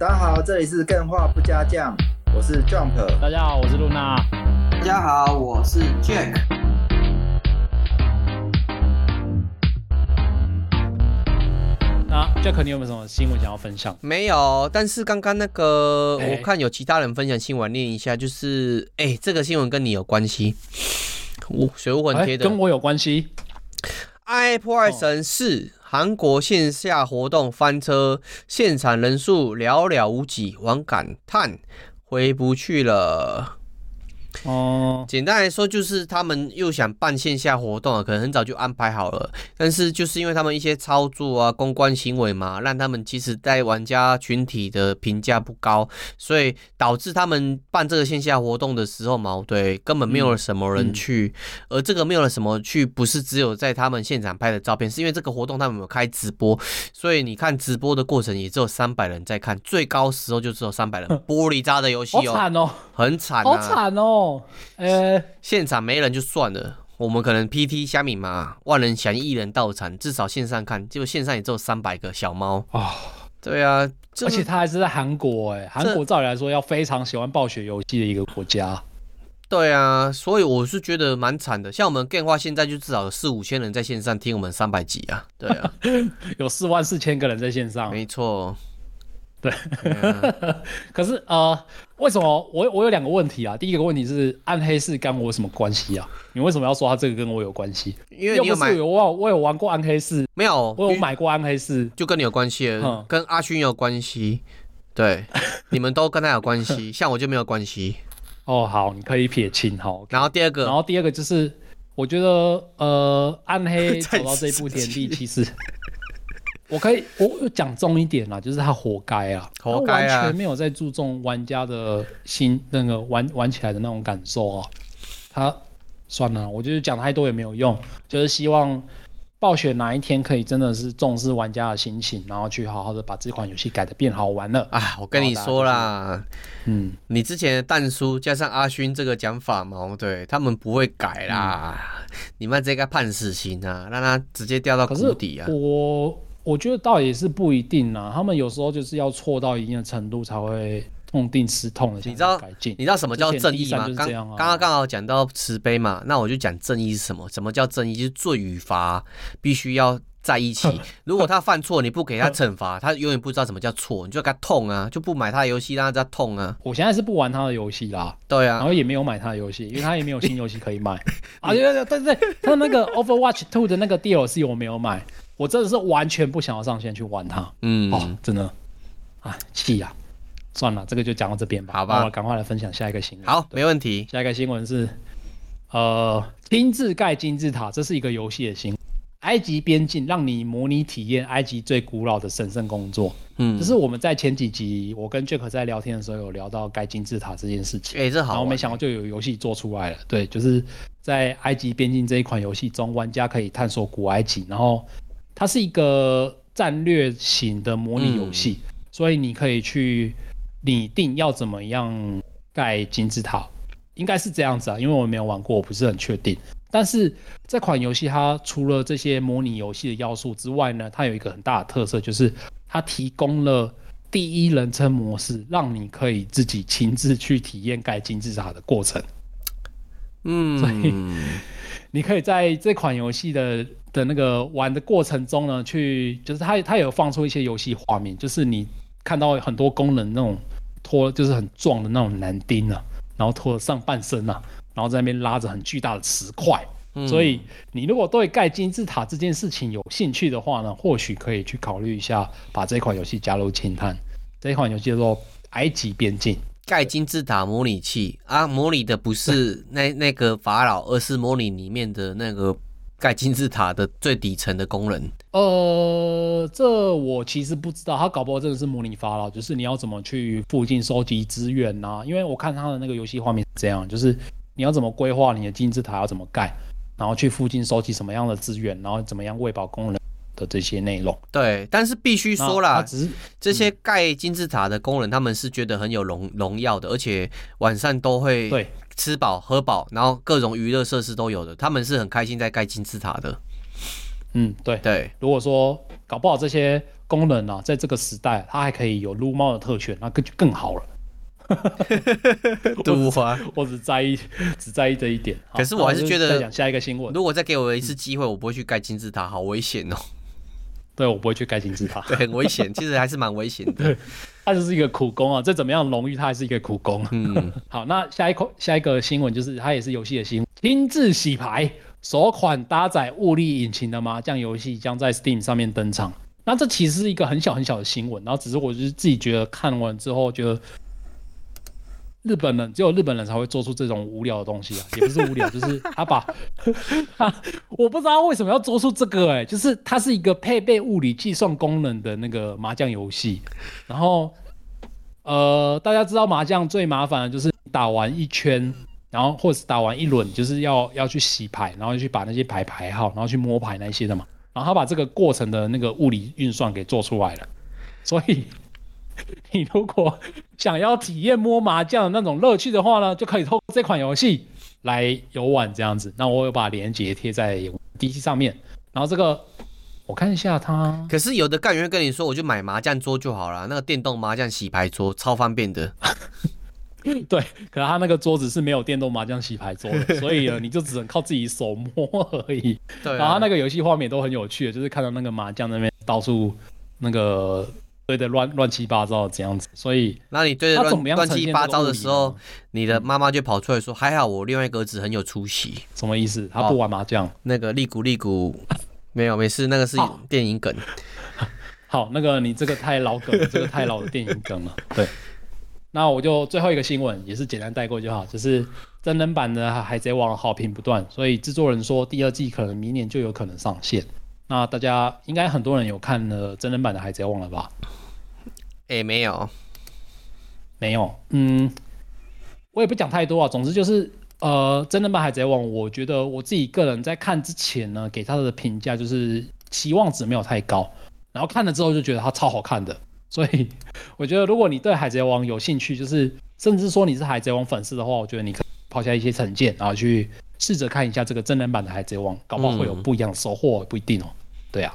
大家好，这里是更画不加酱，我是 Jump。大家好，我是露娜。大家好，我是 Jack。那 Jack，你有没有什么新闻想要分享？没有，但是刚刚那个、欸、我看有其他人分享新闻，念一下，就是哎、欸，这个新闻跟你有关系，我水无魂贴的、欸，跟我有关系。爱破坏神四。韩国线下活动翻车，现场人数寥寥无几，网感叹回不去了。哦，简单来说就是他们又想办线下活动啊，可能很早就安排好了，但是就是因为他们一些操作啊、公关行为嘛，让他们其实在玩家群体的评价不高，所以导致他们办这个线下活动的时候嘛，对，根本没有什么人去，嗯嗯、而这个没有了什么去，不是只有在他们现场拍的照片，是因为这个活动他们有开直播，所以你看直播的过程也只有三百人在看，最高时候就只有三百人，玻璃渣的游戏哦，好惨哦，很惨、啊，好惨哦。哦，呃，现场没人就算了，我们可能 PT 虾米嘛，万人响一人到场，至少线上看，结果线上也只有三百个小猫啊、哦。对啊，而且他还是在韩国，哎，韩国照理来说要非常喜欢暴雪游戏的一个国家。对啊，所以我是觉得蛮惨的。像我们电话现在就至少有四五千人在线上听我们三百集啊，对啊，有四万四千个人在线上，没错。对，可是呃，为什么我我有两个问题啊？第一个问题是暗黑四跟我有什么关系啊？你为什么要说他这个跟我有关系？因为你有买，我有我有玩过暗黑四，没有，我有买过暗黑四，就跟你有关系了，跟阿勋有关系，对，你们都跟他有关系，像我就没有关系。哦，好，你可以撇清好。然后第二个，然后第二个就是，我觉得呃，暗黑 走到这一步田地，其实。我可以，我讲重一点啦，就是他活该啊，活该啊，他完全没有在注重玩家的心，那个玩玩起来的那种感受啊。他算了，我就是讲太多也没有用，就是希望暴雪哪一天可以真的是重视玩家的心情，然后去好好的把这款游戏改得变好玩了啊。我跟你说啦，嗯，你之前的蛋叔加上阿勋这个讲法嘛，对他们不会改啦，嗯、你们这个判死刑啊，让他直接掉到谷底啊。我。我觉得倒也是不一定啦，他们有时候就是要错到一定的程度才会痛定思痛的。你知道？你知道什么叫正义吗？刚刚刚刚好讲到慈悲嘛，那我就讲正义是什么？什么叫正义？就是罪与罚必须要在一起。如果他犯错，你不给他惩罚，他永远不知道什么叫错，你就给他痛啊，就不买他的游戏，让他痛啊。我现在是不玩他的游戏啦，对啊，然后也没有买他的游戏，因为他也没有新游戏可以买啊。对对对对，他那个 Overwatch Two 的那个 DLC 我没有买。我真的是完全不想要上线去玩它，嗯，哦，真的，啊，气呀！算了，这个就讲到这边吧。好吧，我赶快来分享下一个新闻。好，没问题。下一个新闻是，呃，亲自盖金字塔，这是一个游戏的新闻。埃及边境让你模拟体验埃及最古老的神圣工作。嗯，就是我们在前几集我跟 Jack 在聊天的时候有聊到盖金字塔这件事情。哎、欸，这好，然后没想到就有游戏做出来了。对，就是在埃及边境这一款游戏中，玩家可以探索古埃及，然后。它是一个战略型的模拟游戏，嗯，所以你可以去拟定要怎么样盖金字塔，应该是这样子啊，因为我没有玩过，我不是很确定。但是这款游戏它除了这些模拟游戏的要素之外呢，它有一个很大的特色，就是它提供了第一人称模式，让你可以自己亲自去体验盖金字塔的过程。嗯，所以你可以在这款游戏的。的那个玩的过程中呢，去就是它它有放出一些游戏画面，就是你看到很多工人那种拖就是很壮的那种男丁啊，然后拖着上半身啊，然后在那边拉着很巨大的石块。嗯。所以你如果对盖金字塔这件事情有兴趣的话呢，或许可以去考虑一下把这款游戏加入清单。这款游戏叫做《埃及边境》，盖金字塔模拟器啊，模拟的不是 那那个法老，而是模拟里面的那个。盖金字塔的最底层的工人，呃，这我其实不知道，他搞不好真的是模拟法老，就是你要怎么去附近收集资源呐？因为我看他的那个游戏画面是这样，就是你要怎么规划你的金字塔要怎么盖，然后去附近收集什么样的资源，然后怎么样喂饱工人的这些内容。对，但是必须说啦，只是这些盖金字塔的工人，他们是觉得很有荣荣耀的，而且晚上都会对。吃饱喝饱，然后各种娱乐设施都有的，他们是很开心在盖金字塔的。嗯，对对。如果说搞不好这些工人啊，在这个时代，他还可以有撸猫的特权，那更就更好了。赌花，我只在意只在意这一点。可是我还是觉得，下一个新闻，如果再给我一次机会，我不会去盖金字塔，好危险哦。对，我不会去盖金字塔，对，很危险，其实还是蛮危险的。它就是一个苦工啊，再怎么样荣誉，它还是一个苦工。嗯，好，那下一块下一个新闻就是，它也是游戏的新闻，亲自洗牌，首款搭载物理引擎的麻将游戏将在 Steam 上面登场。那这其实是一个很小很小的新闻，然后只是我就是自己觉得看完之后觉得，日本人只有日本人才会做出这种无聊的东西啊，也不是无聊，就是他把 他我不知道为什么要做出这个哎、欸，就是它是一个配备物理计算功能的那个麻将游戏，然后呃大家知道麻将最麻烦的就是打完一圈，然后或者是打完一轮，就是要要去洗牌，然后去把那些牌排好，然后去摸牌那些的嘛。然后他把这个过程的那个物理运算给做出来了，所以 你如果想要体验摸麻将的那种乐趣的话呢，就可以透过这款游戏来游玩这样子。那我有把链接贴在 DC 上面，然后这个我看一下它。可是有的干员会跟你说，我就买麻将桌就好了，那个电动麻将洗牌桌超方便的。对，可是他那个桌子是没有电动麻将洗牌桌的，所以呢，你就只能靠自己手摸而已。对、啊，然后他那个游戏画面都很有趣，就是看到那个麻将那边到处那个堆的乱乱七八糟这样子。所以，那你堆的乱乱七八糟的时候，你的妈妈就跑出来说：“还好我另外一个儿子很有出息。”什么意思？他不玩麻将？哦、那个利古利古没有没事，那个是电影梗。好，那个你这个太老梗了，这个太老的电影梗了。对。那我就最后一个新闻也是简单带过就好，就是真人版的《海贼王》好评不断，所以制作人说第二季可能明年就有可能上线。那大家应该很多人有看了真人版的《海贼王》了吧？诶、欸，没有，没有。嗯，我也不讲太多啊。总之就是，呃，真人版《海贼王》，我觉得我自己个人在看之前呢，给他的评价就是期望值没有太高，然后看了之后就觉得它超好看的。所以，我觉得如果你对《海贼王》有兴趣，就是甚至说你是《海贼王》粉丝的话，我觉得你可以抛下一些成见，然后去试着看一下这个真人版的《海贼王》，搞不好会有不一样的收获，不一定哦。对啊，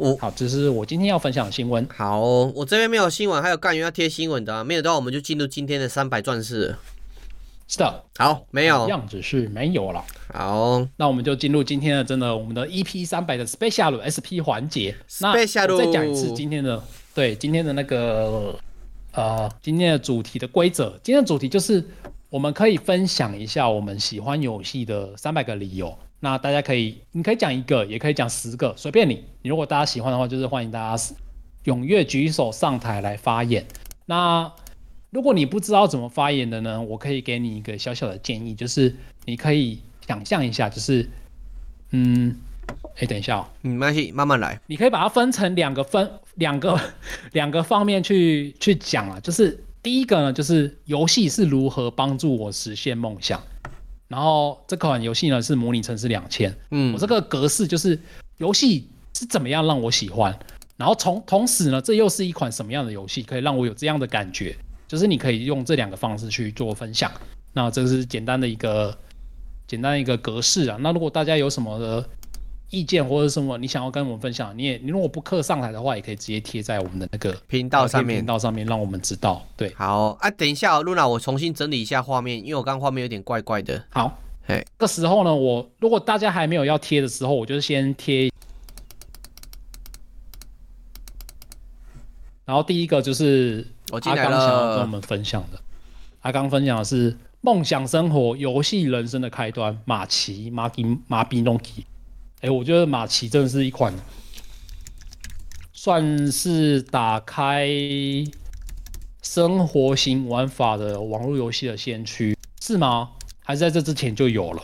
我好，这是我今天要分享的新闻。好，我这边没有新闻，还有干员要贴新闻的，没有的话我们就进入今天的三百钻石。是的，好，没有样子是没有了。好，那我们就进入今天的真的我们的 EP 三百的 Special SP 环节。Special，那再讲一次今天的对今天的那个呃今天的主题的规则。今天的主题就是我们可以分享一下我们喜欢游戏的三百个理由。那大家可以，你可以讲一个，也可以讲十个，随便你。你如果大家喜欢的话，就是欢迎大家踊跃举手上台来发言。那如果你不知道怎么发言的呢，我可以给你一个小小的建议，就是你可以想象一下，就是，嗯，哎，等一下哦，嗯，没关系，慢慢来。你可以把它分成两个分两个两个方面去去讲啊，就是第一个呢，就是游戏是如何帮助我实现梦想，然后这款游戏呢是模拟城市两千，嗯，我这个格式就是游戏是怎么样让我喜欢，然后从同时呢，这又是一款什么样的游戏可以让我有这样的感觉。就是你可以用这两个方式去做分享，那这是简单的一个简单的一个格式啊。那如果大家有什么的意见或者什么你想要跟我们分享，你也你如果不刻上来的话，也可以直接贴在我们的那个频道上面，频道上面让我们知道。对，好啊，等一下露娜，我重新整理一下画面，因为我刚刚画面有点怪怪的。好，嘿，这时候呢，我如果大家还没有要贴的时候，我就先贴。然后第一个就是阿刚想要跟我们分享的，阿刚分享的是梦想生活游戏人生的开端，马奇马比马比诺基。哎，我觉得马奇真的是一款算是打开生活型玩法的网络游戏的先驱，是吗？还是在这之前就有了？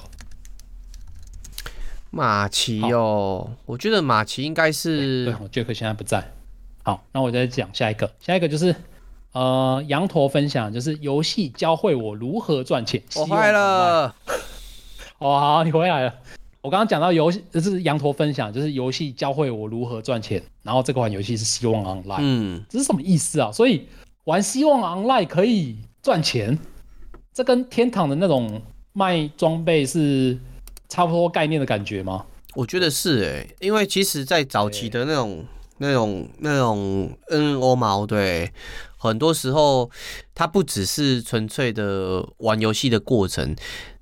马奇哦，我觉得马奇应该是对，杰克现在不在。好，那我再讲下一个，下一个就是，呃，羊驼分享就是游戏教会我如何赚钱。我回来了，哦，好，你回来了。我刚刚讲到游戏，就是羊驼分享，就是游戏教会我如何赚钱。然后这款游戏是希望 Online，嗯，这是什么意思啊？所以玩希望 Online 可以赚钱，这跟天堂的那种卖装备是差不多概念的感觉吗？我觉得是诶、欸，因为其实在早期的那种。那种那种 NO 毛，对，很多时候它不只是纯粹的玩游戏的过程，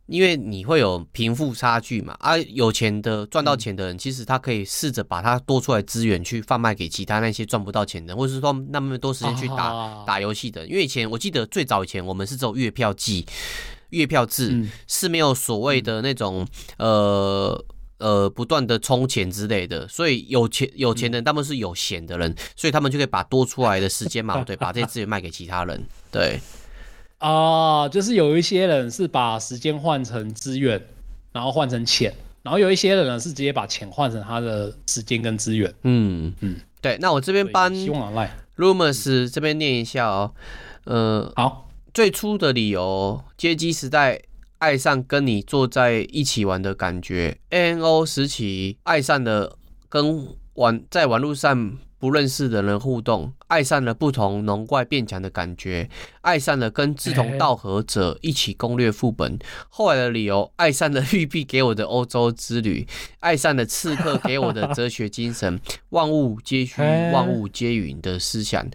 因为你会有贫富差距嘛。啊，有钱的赚到钱的人，其实他可以试着把他多出来资源去贩卖给其他那些赚不到钱的，或者是说那么多时间去打、啊、打游戏的。因为以前我记得最早以前我们是走月票季、月票制，嗯、是没有所谓的那种、嗯、呃。呃，不断的充钱之类的，所以有钱有钱的人他们是有闲的人，嗯、所以他们就可以把多出来的时间嘛，对，把这些资源卖给其他人，对。啊、呃，就是有一些人是把时间换成资源，然后换成钱，然后有一些人呢是直接把钱换成他的时间跟资源。嗯嗯，对。那我这边帮 Rumors 这边念一下哦。呃，好，最初的理由，街机时代。爱上跟你坐在一起玩的感觉，ANO 时期爱上的跟玩在网络上不认识的人互动，爱上了不同农怪变强的感觉，爱上了跟志同道合者一起攻略副本。后来的理由，爱上了玉璧给我的欧洲之旅，爱上了刺客给我的哲学精神，万物皆虚，万物皆云的思想，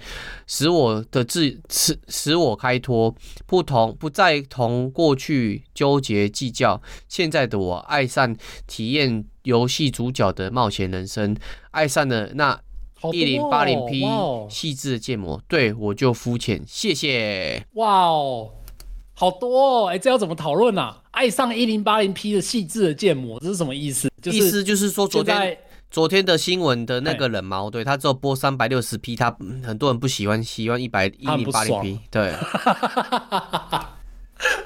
使我的自使使我开脱，不同不再同过去纠结计较。现在的我爱上体验游戏主角的冒险人生，爱上了那。一零八零 P 细致的建模，哦、对我就肤浅，谢谢。哇哦，好多哦，哎，这要怎么讨论啊？爱上一零八零 P 的细致的建模，这是什么意思？就是、意思就是说，昨天昨天的新闻的那个人嘛，对他只有播三百六十 P，他很多人不喜欢，喜欢一百一零八零 P。对，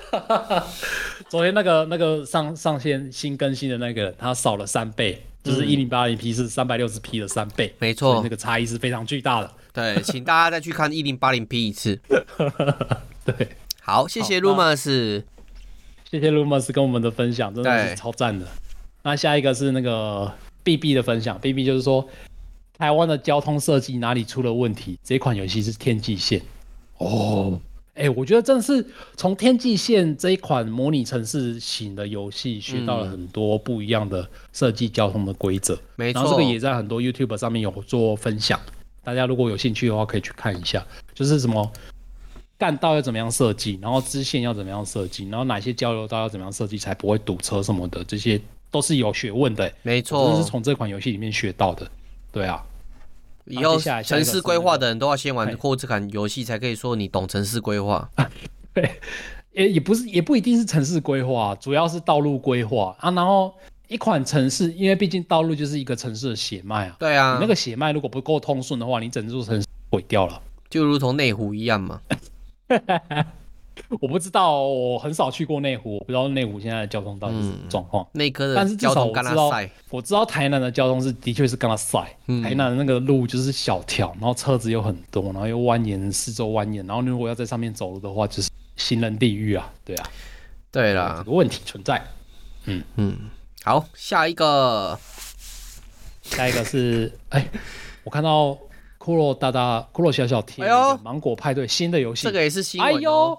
昨天那个那个上上线新更新的那个人，他少了三倍。就是一零八零 P 是三百六十 P 的三倍，没错，那个差异是非常巨大的。对，请大家再去看一零八零 P 一次。对，好，谢谢 Rumors，谢谢 Rumors 跟我们的分享，真的是超赞的。那下一个是那个 BB 的分享，BB 就是说台湾的交通设计哪里出了问题？这款游戏是天际线哦。哎、欸，我觉得真的是从《天际线》这一款模拟城市型的游戏学到了很多不一样的设计交通的规则。没错，然后这个也在很多 YouTube 上面有做分享，大家如果有兴趣的话，可以去看一下。就是什么干道要怎么样设计，然后支线要怎么样设计，然后哪些交流道要怎么样设计才不会堵车什么的，这些都是有学问的。没错，这是从这款游戏里面学到的。对啊。以后城市规划的人都要先玩过这款游戏，才可以说你懂城市规划。对，也也不是，也不一定是城市规划，主要是道路规划啊。然后一款城市，因为毕竟道路就是一个城市的血脉啊。对啊，那个血脉如果不够通顺的话，你整座城市毁掉了，就如同内湖一样嘛。我不知道，我很少去过内湖，我不知道内湖现在的交通到底是什么状况。内科的，但是至少我知道，我知道台南的交通是的确是跟他赛。台南的那个路就是小条，然后车子又很多，然后又蜿蜒，四周蜿蜒，然后如果要在上面走路的话，就是行人地狱啊。对啊，对啦，这个问题存在。嗯嗯，好，下一个，下一个是，哎，我看到。骷髅大大，骷髅小小贴了芒果派对新的游戏，这个也是新。哎呦，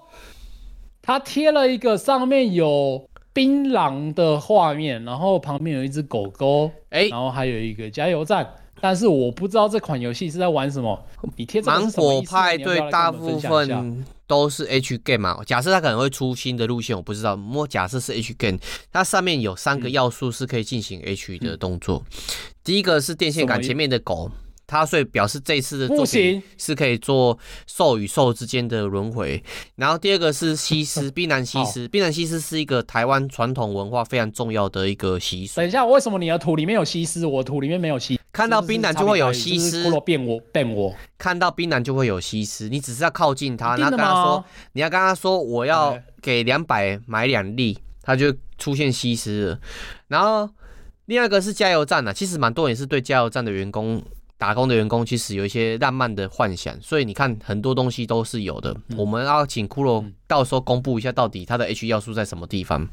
他贴了一个上面有槟榔的画面，然后旁边有一只狗狗，哎，然后还有一个加油站，但是我不知道这款游戏是在玩什么。你贴芒果派对大部分都是 H game 嘛？假设它可能会出新的路线，我不知道。摸假设是 H game，它上面有三个要素是可以进行 H 的动作。嗯、第一个是电线杆前面的狗。他所以表示这次的作品是可以做兽与兽之间的轮回，然后第二个是西施，槟榔西施，槟榔西施是一个台湾传统文化非常重要的一个习俗。等一下，为什么你的土里面有西施，我的土里面没有西？看到槟榔就会有西施，骷髅变我变我。看到槟榔就会有西施，你只是要靠近他，然后跟他说，你要跟他说我要给两百买两粒，他就出现西施了。然后另外一个是加油站啊，其实蛮多人也是对加油站的员工。打工的员工其实有一些浪漫的幻想，所以你看很多东西都是有的。嗯、我们要请骷髅到时候公布一下，到底它的 H 要素在什么地方。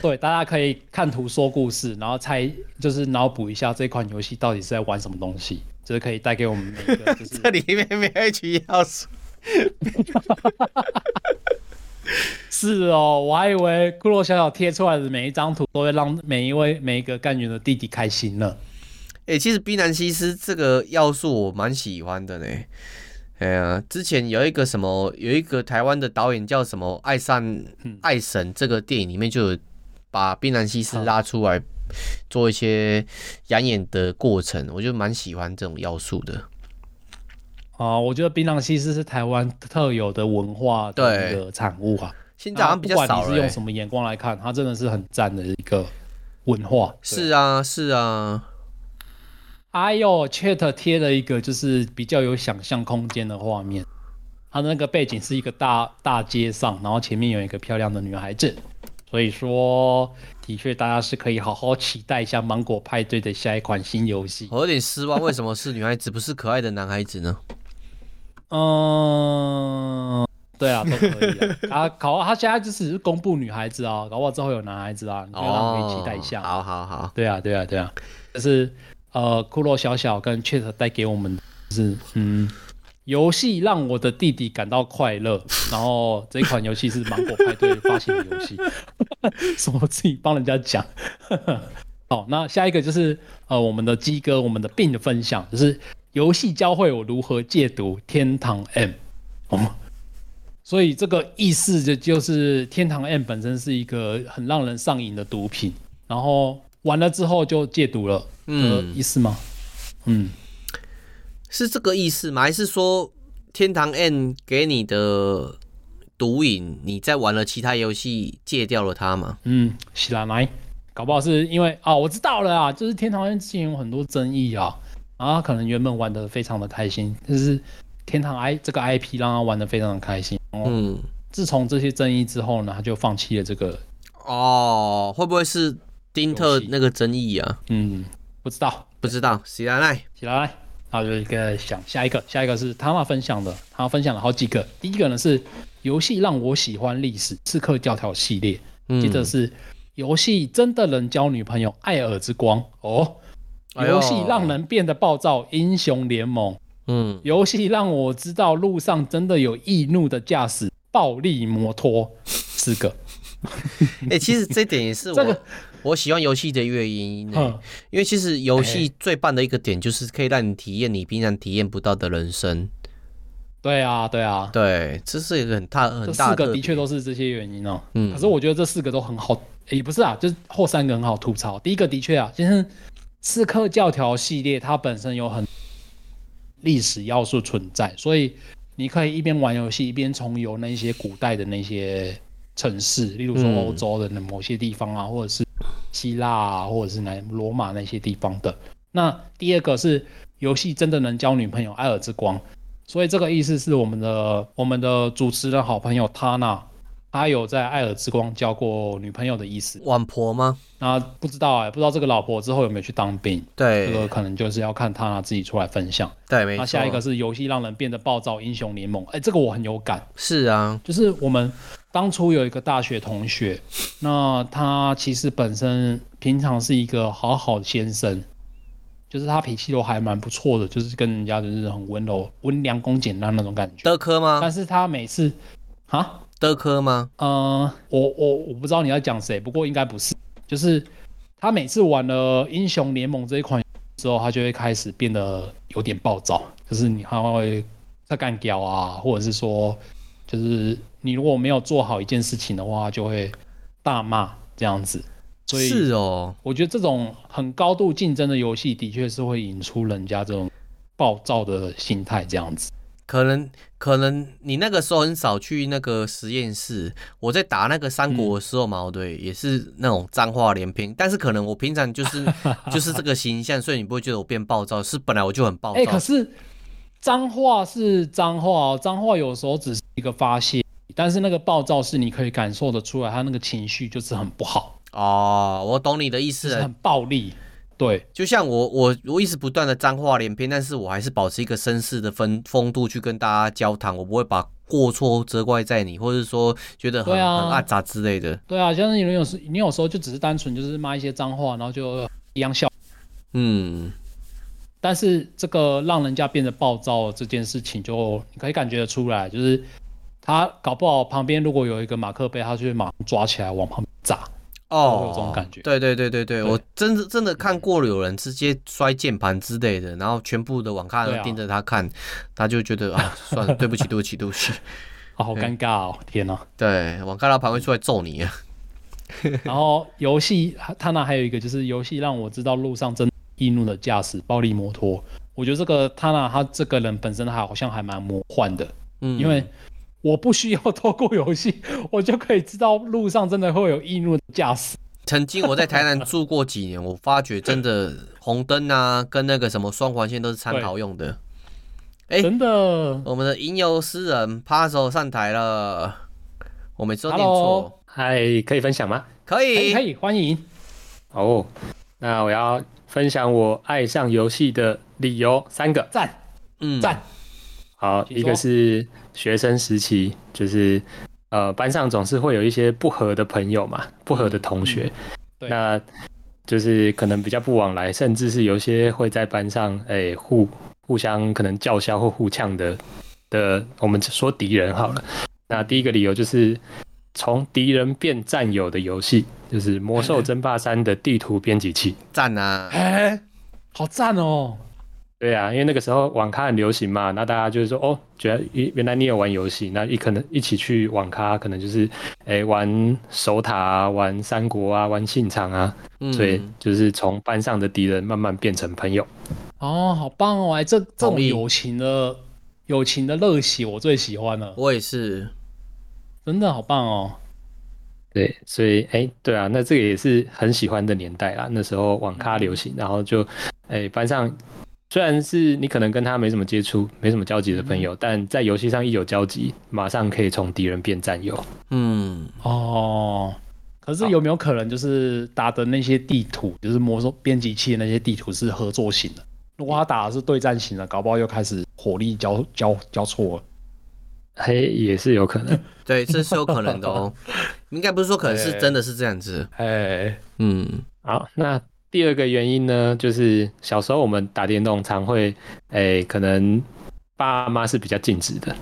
对，大家可以看图说故事，然后猜，就是脑补一下这款游戏到底是在玩什么东西，就是可以带给我们每个。就是 这里面没有 H 要素。是哦，我还以为骷髅小小贴出来的每一张图都会让每一位每一个干员的弟弟开心呢。欸，其实槟榔西施这个要素我蛮喜欢的呢。哎呀，之前有一个什么，有一个台湾的导演叫什么《爱上爱神》这个电影里面就有把槟榔西施拉出来做一些养眼的过程，我就蛮喜欢这种要素的。啊，我觉得槟榔西施是台湾特有的文化的一个产物啊。现在好像比较少了。不管你是用什么眼光来看，它真的是很赞的一个文化。是啊，是啊。哎呦，Chat 贴了一个就是比较有想象空间的画面，它的那个背景是一个大大街上，然后前面有一个漂亮的女孩子，所以说的确大家是可以好好期待一下芒果派对的下一款新游戏。我有点失望，为什么是女孩子不是可爱的男孩子呢？嗯，对啊，都可以啊。啊，搞他现在就只是公布女孩子啊，搞不好之后有男孩子啊，你可以期待一下。好好好，对啊，对啊，对啊，就是。呃，骷髅小小跟 Chat 带给我们是，嗯，游戏让我的弟弟感到快乐。然后这一款游戏是芒果派对发行的游戏，什么自己帮人家讲。好，那下一个就是呃，我们的鸡哥，我们的病的分享，就是游戏教会我如何戒毒。天堂 M，哦，所以这个意思就就是天堂 M 本身是一个很让人上瘾的毒品，然后完了之后就戒毒了。嗯，意思吗？嗯，是这个意思吗？还是说天堂 N 给你的毒瘾，你在玩了其他游戏戒掉了它吗？嗯，是啦，来，搞不好是因为啊，我知道了啊，就是天堂 N 之前有很多争议啊，然后他可能原本玩的非常的开心，就是天堂 I 这个 IP 让他玩的非常的开心。嗯，自从这些争议之后呢，他就放弃了这个。哦，会不会是丁特那个争议啊？嗯。不知道，不知道，起来来，起来来，然后就一个想下一个，下一个是他妈分享的，他分享了好几个。第一个呢是游戏让我喜欢历史刺客教条系列，接着是游戏真的能交女朋友，艾尔之光。哦，游戏让人变得暴躁，英雄联盟，嗯，游戏让我知道路上真的有易怒的驾驶，暴力摩托，四个。哎、欸，其实这点也是我。这个我喜欢游戏的原因，因为其实游戏最棒的一个点就是可以让你体验你平常体验不到的人生。对啊，对啊，对，这是一个很大很大的。这四个的确都是这些原因哦。嗯，可是我觉得这四个都很好，也不是啊，就是后三个很好吐槽。第一个的确啊，就是刺客教条系列它本身有很历史要素存在，所以你可以一边玩游戏一边重游那些古代的那些城市，例如说欧洲的某些地方啊，或者是。希腊啊，或者是那罗马那些地方的。那第二个是游戏真的能交女朋友，艾尔之光。所以这个意思是我们的我们的主持人好朋友他娜，他有在艾尔之光交过女朋友的意思。晚婆吗？那不知道哎、欸，不知道这个老婆之后有没有去当兵？对，这个可能就是要看他自己出来分享。对，没错。那下一个是游戏让人变得暴躁，英雄联盟。哎、欸，这个我很有感。是啊，就是我们。当初有一个大学同学，那他其实本身平常是一个好好的先生，就是他脾气都还蛮不错的，就是跟人家就是很温柔、温良恭俭让那种感觉。德科吗？但是他每次，啊，德科吗？嗯、呃，我我我不知道你要讲谁，不过应该不是。就是他每次玩了英雄联盟这一款之后，他就会开始变得有点暴躁，就是你他会在干屌啊，或者是说，就是。你如果没有做好一件事情的话，就会大骂这样子。所以是哦，我觉得这种很高度竞争的游戏，的确是会引出人家这种暴躁的心态这样子。可能可能你那个时候很少去那个实验室，我在打那个三国的时候嘛，嗯、对，也是那种脏话连篇。但是可能我平常就是 就是这个形象，所以你不会觉得我变暴躁，是本来我就很暴躁。哎、欸，可是脏话是脏话，脏话有时候只是一个发泄。但是那个暴躁是你可以感受得出来，他那个情绪就是很不好哦。我懂你的意思，很暴力。对，就像我我我一直不断的脏话连篇，但是我还是保持一个绅士的风风度去跟大家交谈，我不会把过错责怪在你，或者说觉得很、啊、很阿杂之类的。对啊，像是你有时你有时候就只是单纯就是骂一些脏话，然后就一样笑。嗯，但是这个让人家变得暴躁这件事情，就你可以感觉得出来，就是。他搞不好旁边如果有一个马克杯，他就会马上抓起来往旁边砸。哦，有这种感觉。对对对对对，对我真的真的看过了，有人直接摔键盘之类的，然后全部的网咖都盯着他看，啊、他就觉得啊，算了，对不起，对不起，对不起，啊，好尴尬哦，天哪！对，网咖老板会出来揍你啊。然后游戏他那还有一个就是游戏让我知道路上真易怒的驾驶暴力摩托，我觉得这个他呢他这个人本身他好像还蛮魔幻的，嗯，因为我不需要透过游戏，我就可以知道路上真的会有易怒的驾驶。曾经我在台南住过几年，我发觉真的红灯啊跟那个什么双黄线都是参考用的。哎，真的，我们的吟游诗人趴手上台了，我每次都念错。嗨，可以分享吗？可以，可以，欢迎。哦，那我要分享我爱上游戏的理由三个，赞，嗯，赞。好，一个是学生时期，就是呃，班上总是会有一些不合的朋友嘛，不合的同学，对，那就是可能比较不往来，甚至是有些会在班上哎、欸、互互相可能叫嚣或互呛的的，我们说敌人好了。那第一个理由就是。从敌人变战友的游戏，就是《魔兽争霸三》的地图编辑器，赞啊！哎、欸，好赞哦！对啊，因为那个时候网咖很流行嘛，那大家就是说，哦，觉得原来你有玩游戏，那一可能一起去网咖，可能就是哎、欸、玩守塔啊，玩三国啊，玩信长啊，嗯、所以就是从班上的敌人慢慢变成朋友。哦，好棒哦！哎，这这种友情的友情的乐习，我最喜欢了。我也是。真的好棒哦！对，所以哎、欸，对啊，那这个也是很喜欢的年代啦。那时候网咖流行，然后就哎、欸，班上虽然是你可能跟他没什么接触、没什么交集的朋友，嗯、但在游戏上一有交集，马上可以从敌人变战友。嗯，哦，可是有没有可能就是打的那些地图，就是魔兽编辑器的那些地图是合作型的？如果他打的是对战型的，搞不好又开始火力交交交错了。嘿，也是有可能，对，这是有可能的哦。应该不是说可能是真的是这样子。哎，嗯，好，那第二个原因呢，就是小时候我们打电动常会，哎、欸，可能爸妈是比较禁止的。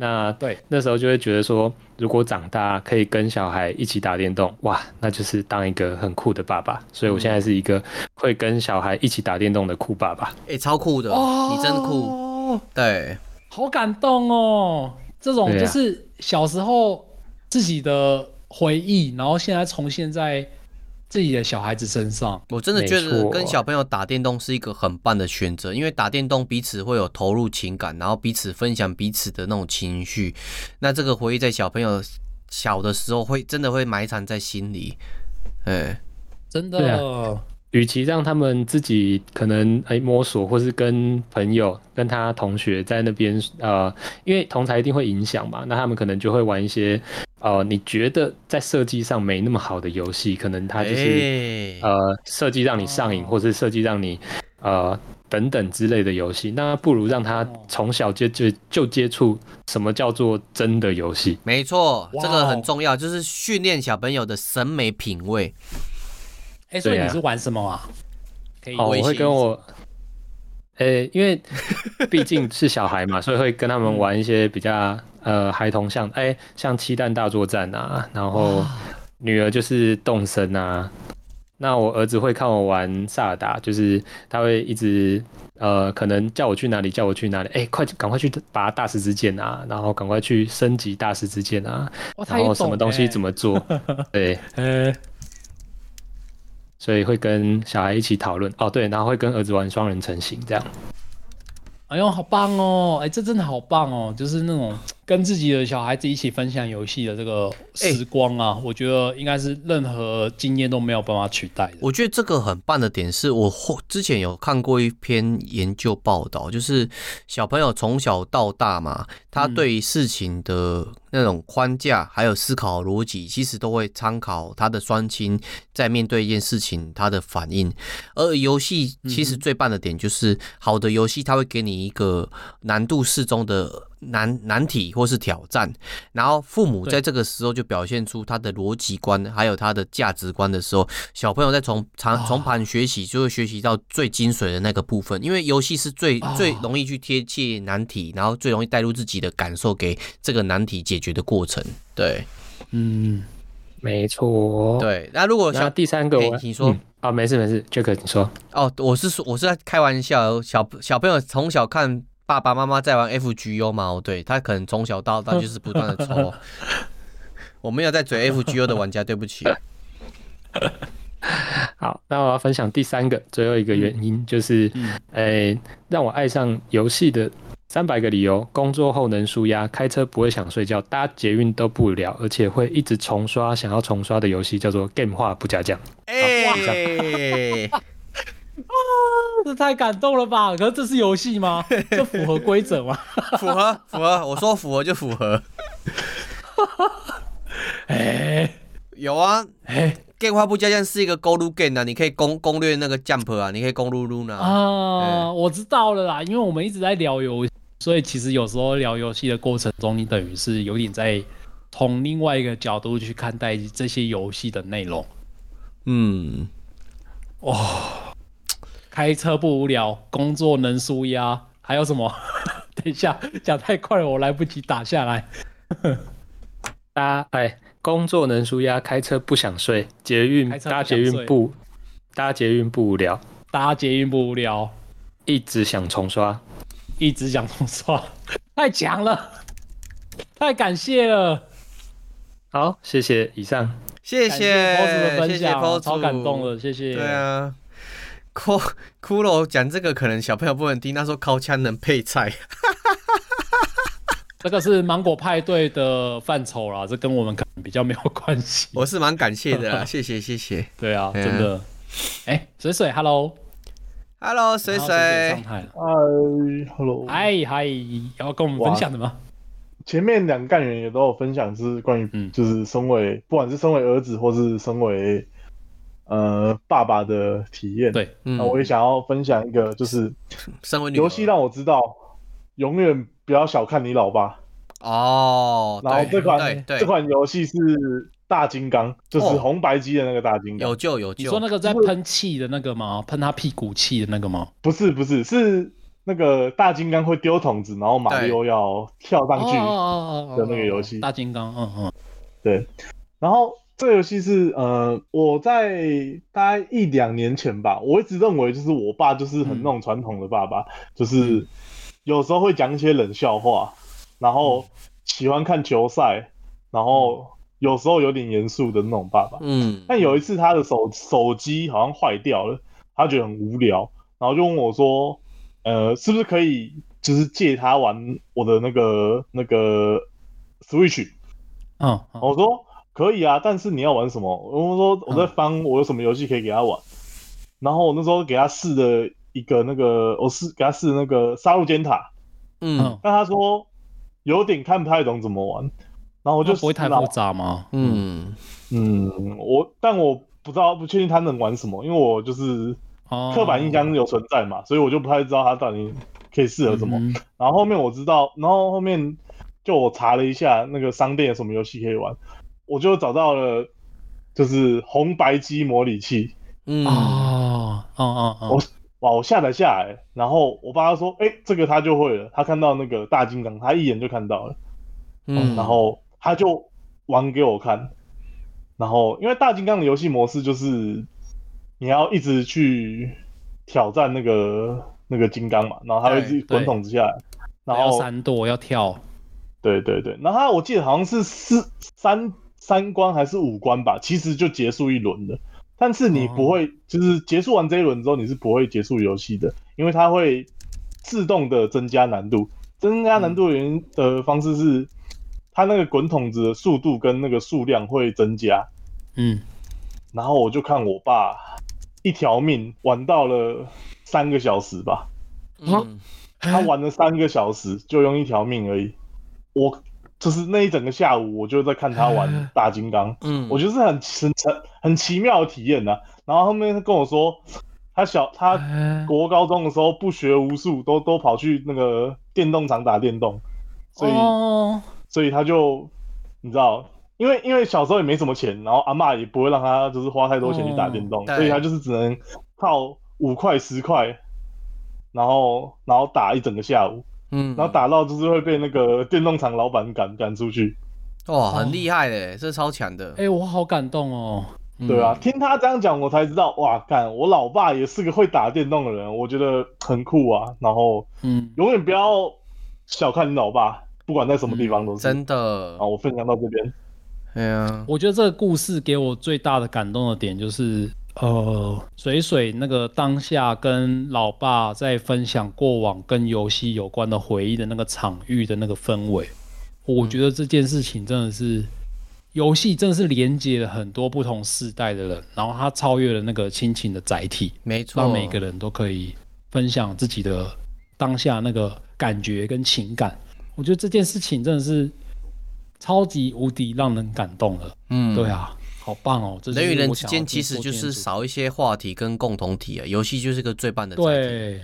那对，那时候就会觉得说，如果长大可以跟小孩一起打电动，哇，那就是当一个很酷的爸爸。所以我现在是一个会跟小孩一起打电动的酷爸爸。哎、欸，超酷的，哦、你真酷。对，好感动哦。这种就是小时候自己的回忆，啊、然后现在重现在自己的小孩子身上。我真的觉得跟小朋友打电动是一个很棒的选择，因为打电动彼此会有投入情感，然后彼此分享彼此的那种情绪。那这个回忆在小朋友小的时候会真的会埋藏在心里。哎，真的。与其让他们自己可能哎摸索，或是跟朋友、跟他同学在那边呃，因为同才一定会影响嘛，那他们可能就会玩一些呃，你觉得在设计上没那么好的游戏，可能他就是、欸、呃设计让你上瘾，或是设计让你呃等等之类的游戏，那不如让他从小接就就接触什么叫做真的游戏。没错，这个很重要，就是训练小朋友的审美品味。哎、欸，所以你是玩什么啊？可以，哦，我会跟我，呃、欸，因为 毕竟是小孩嘛，所以会跟他们玩一些比较呃孩童像，哎、欸，像七蛋大作战啊，然后女儿就是动森啊，那我儿子会看我玩萨尔达，就是他会一直呃，可能叫我去哪里，叫我去哪里，哎、欸，快赶快去拔大师之剑啊，然后赶快去升级大师之剑啊，然后什么东西怎么做，对，呃。所以会跟小孩一起讨论哦，对，然后会跟儿子玩双人成行这样。哎呦，好棒哦！哎，这真的好棒哦，就是那种跟自己的小孩子一起分享游戏的这个时光啊，欸、我觉得应该是任何经验都没有办法取代的。我觉得这个很棒的点是我之前有看过一篇研究报道，就是小朋友从小到大嘛，他对于事情的那种框架还有思考逻辑，其实都会参考他的双亲在面对一件事情他的反应。而游戏其实最棒的点就是，好的游戏它会给你。一个难度适中的难难题或是挑战，然后父母在这个时候就表现出他的逻辑观，还有他的价值观的时候，小朋友在从长从盘学习，就会学习到最精髓的那个部分。因为游戏是最最容易去贴切难题，然后最容易带入自己的感受，给这个难题解决的过程。对，嗯，没错。对，那如果像第三个我，你说啊，没事没事，Jack 你说。哦，我是说，我是在开玩笑，小小朋友从小看爸爸妈妈在玩 FGO 嘛，哦，对他可能从小到大就是不断的抽。我没有在嘴 FGO 的玩家，对不起。好，那我要分享第三个，最后一个原因就是，嗯、诶，让我爱上游戏的三百个理由：工作后能舒压，开车不会想睡觉，搭捷运都不无聊，而且会一直重刷想要重刷的游戏，叫做 Game 化不加酱。哎、这太感动了吧？可是这是游戏吗？这符合规则吗？符合，符合。我说符合就符合。哎、欸，有啊，哎、欸。电话不加酱是一个攻略 game 啊，你可以攻攻略那个 jump 啊，你可以攻略 Luna 啊。欸、我知道了啦，因为我们一直在聊游戏，所以其实有时候聊游戏的过程中，你等于是有点在从另外一个角度去看待这些游戏的内容。嗯，哇、哦，开车不无聊，工作能舒压，还有什么？等一下，讲太快了，我来不及打下来。大家哎。工作能舒压，开车不想睡，捷运搭捷运不搭捷运不无聊，搭捷运不无聊，一直想重刷，一直想重刷，太强了，太感谢了，好，谢谢以上，谢谢 Post 的分享，谢谢超感动了，谢谢，对啊，骷骷髅讲这个可能小朋友不能听，他说烤枪能配菜。这个是芒果派对的范畴啦，这跟我们可能比较没有关系。我是蛮感谢的啦，谢谢谢谢。对啊，真的。哎，水水，Hello，Hello，水水嗨，Hello，嗨嗨，要跟我们分享的吗？前面两个干员也都有分享，是关于就是身为不管是身为儿子或是身为呃爸爸的体验。对，那我也想要分享一个，就是 身为游戏让我知道永远。不要小看你老爸哦。然后这款这款游戏是大金刚，就是红白机的那个大金刚。有救有救。你说那个在喷气的那个吗？喷他屁股气的那个吗？不是不是，是那个大金刚会丢筒子，然后马里奥要跳上去的那个游戏。大金刚，嗯嗯，对。然后这个游戏是呃，我在大概一两年前吧，我一直认为就是我爸就是很那种传统的爸爸，就是。有时候会讲一些冷笑话，然后喜欢看球赛，然后有时候有点严肃的那种爸爸。嗯，但有一次他的手手机好像坏掉了，他觉得很无聊，然后就问我说：“呃，是不是可以就是借他玩我的那个那个 Switch？” 嗯，我说可以啊，但是你要玩什么？我说我在翻我有什么游戏可以给他玩，然后我那时候给他试的。一个那个，我是给他试那个杀戮尖塔，嗯，但他说有点看不太懂怎么玩，然后我就不会太复杂吗？嗯。嗯，我但我不知道不确定他能玩什么，因为我就是刻板印象有存在嘛，哦、所以我就不太知道他到底可以适合什么。嗯、然后后面我知道，然后后面就我查了一下那个商店有什么游戏可以玩，我就找到了就是红白机模拟器。嗯哦哦哦哦，我。哇！我下载下来，然后我爸他说：“哎、欸，这个他就会了。他看到那个大金刚，他一眼就看到了。嗯，然后他就玩给我看。然后因为大金刚的游戏模式就是你要一直去挑战那个那个金刚嘛，然后他会自己滚筒子下来，然后要闪躲要跳。对对对，然后他我记得好像是四三三关还是五关吧，其实就结束一轮了。但是你不会，就是结束完这一轮之后，你是不会结束游戏的，因为它会自动的增加难度。增加难度的原因的方式是，它那个滚筒子的速度跟那个数量会增加。嗯，然后我就看我爸一条命玩到了三个小时吧。嗯，他玩了三个小时就用一条命而已。我。就是那一整个下午，我就在看他玩大金刚，嗯，我觉得是很很很很奇妙的体验呐、啊。然后后面他跟我说，他小他国高中的时候不学无术，都都跑去那个电动厂打电动，所以、哦、所以他就你知道，因为因为小时候也没什么钱，然后阿嬷也不会让他就是花太多钱去打电动，哦、所以他就是只能靠五块十块，然后然后打一整个下午。嗯，然后打到就是会被那个电动厂老板赶赶出去，哇，很厉害嘞，这超强的。哎、欸，我好感动哦。对啊，听他这样讲，我才知道，哇，干，我老爸也是个会打电动的人，我觉得很酷啊。然后，嗯，永远不要小看你老爸，不管在什么地方都是、嗯、真的。啊，我分享到这边。对啊，我觉得这个故事给我最大的感动的点就是，呃，水水那个当下跟老爸在分享过往跟游戏有关的回忆的那个场域的那个氛围，我觉得这件事情真的是。游戏真的是连接了很多不同世代的人，然后它超越了那个亲情的载体，没错，让每个人都可以分享自己的当下那个感觉跟情感。我觉得这件事情真的是超级无敌让人感动了。嗯，对啊，好棒哦！这人与人之间其实就是少一些话题跟共同体啊，游戏就是个最棒的载体。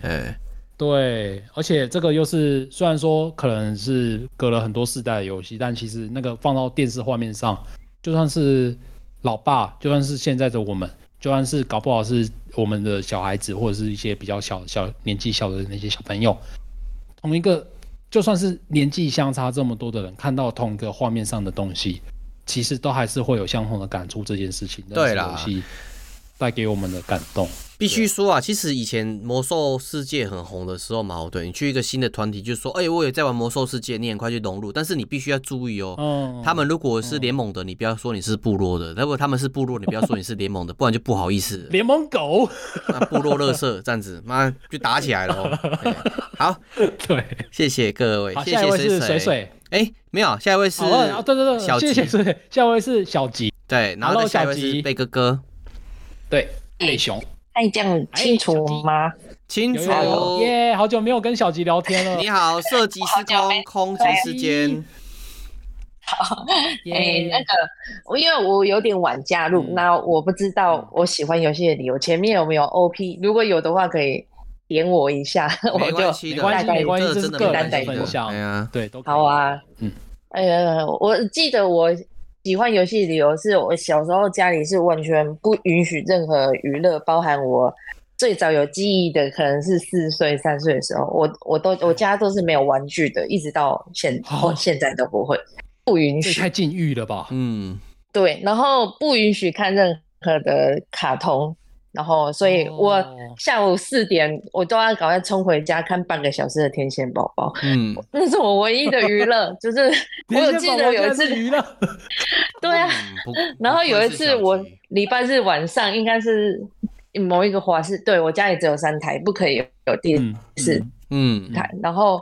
对。对，而且这个又是虽然说可能是隔了很多世代的游戏，但其实那个放到电视画面上，就算是老爸，就算是现在的我们，就算是搞不好是我们的小孩子，或者是一些比较小小年纪小的那些小朋友，同一个就算是年纪相差这么多的人，看到同一个画面上的东西，其实都还是会有相同的感触。这件事情，对啦，游戏带给我们的感动。必须说啊，其实以前魔兽世界很红的时候嘛，对，你去一个新的团体，就说，哎、欸，我也在玩魔兽世界，你很快去融入。但是你必须要注意哦，嗯、他们如果是联盟的，你不要说你是部落的；如果他们是部落，你不要说你是联盟的，不然就不好意思。联盟狗，那部落乐色这样子，妈就打起来了、哦。好，对，谢谢各位，谢谢下一位是水水。哎、欸，没有，下一位是，哦、对对对，小吉，下一位是小吉，对，然后再下一位是贝哥哥，对，贝熊。哎，这样清楚吗？清楚耶！好久没有跟小吉聊天了。你好，射击时空，空劫时间。好，哎，那个，我因为我有点晚加入，那我不知道我喜欢游戏的理由。前面有没有 OP？如果有的话，可以点我一下，我就没关系，没关系，这是个人的分享。对啊，对，都好啊。嗯，哎呀，我记得我。喜欢游戏理由是我小时候家里是完全不允许任何娱乐，包含我最早有记忆的可能是四岁三岁的时候，我我都我家都是没有玩具的，一直到现现在都不会，不允许。太禁欲了吧？嗯，对，然后不允许看任何的卡通。然后，所以我下午四点我都要赶快冲回家看半个小时的《天线宝宝》。嗯，那是我唯一的娱乐，就是 我有记得有一次娱乐。对啊，然后有一次我礼拜日晚上应该是某一个华视，对，我家里只有三台，不可以有电视，嗯，台。然后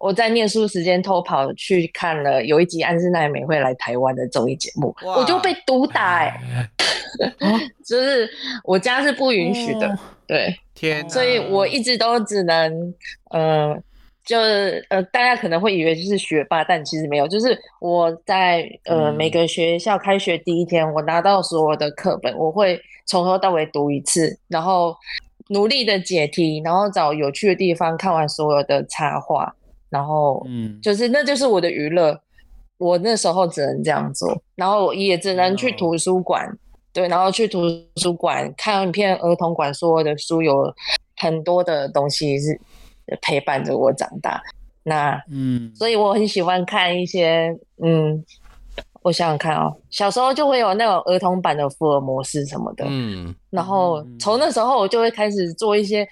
我在念书时间偷跑去看了有一集安室奈美惠来台湾的综艺节目，我就被毒打哎。就是我家是不允许的，哦、对，天，所以我一直都只能，呃，就是呃，大家可能会以为就是学霸，但其实没有，就是我在呃每个学校开学第一天，我拿到所有的课本，我会从头到尾读一次，然后努力的解题，然后找有趣的地方，看完所有的插画，然后嗯，就是那就是我的娱乐，我那时候只能这样做，然后也只能去图书馆。嗯对，然后去图书馆看一片儿童馆，所有的书有很多的东西是陪伴着我长大。那嗯，所以我很喜欢看一些嗯，我想想看哦，小时候就会有那种儿童版的福尔摩斯什么的，嗯，然后从那时候我就会开始做一些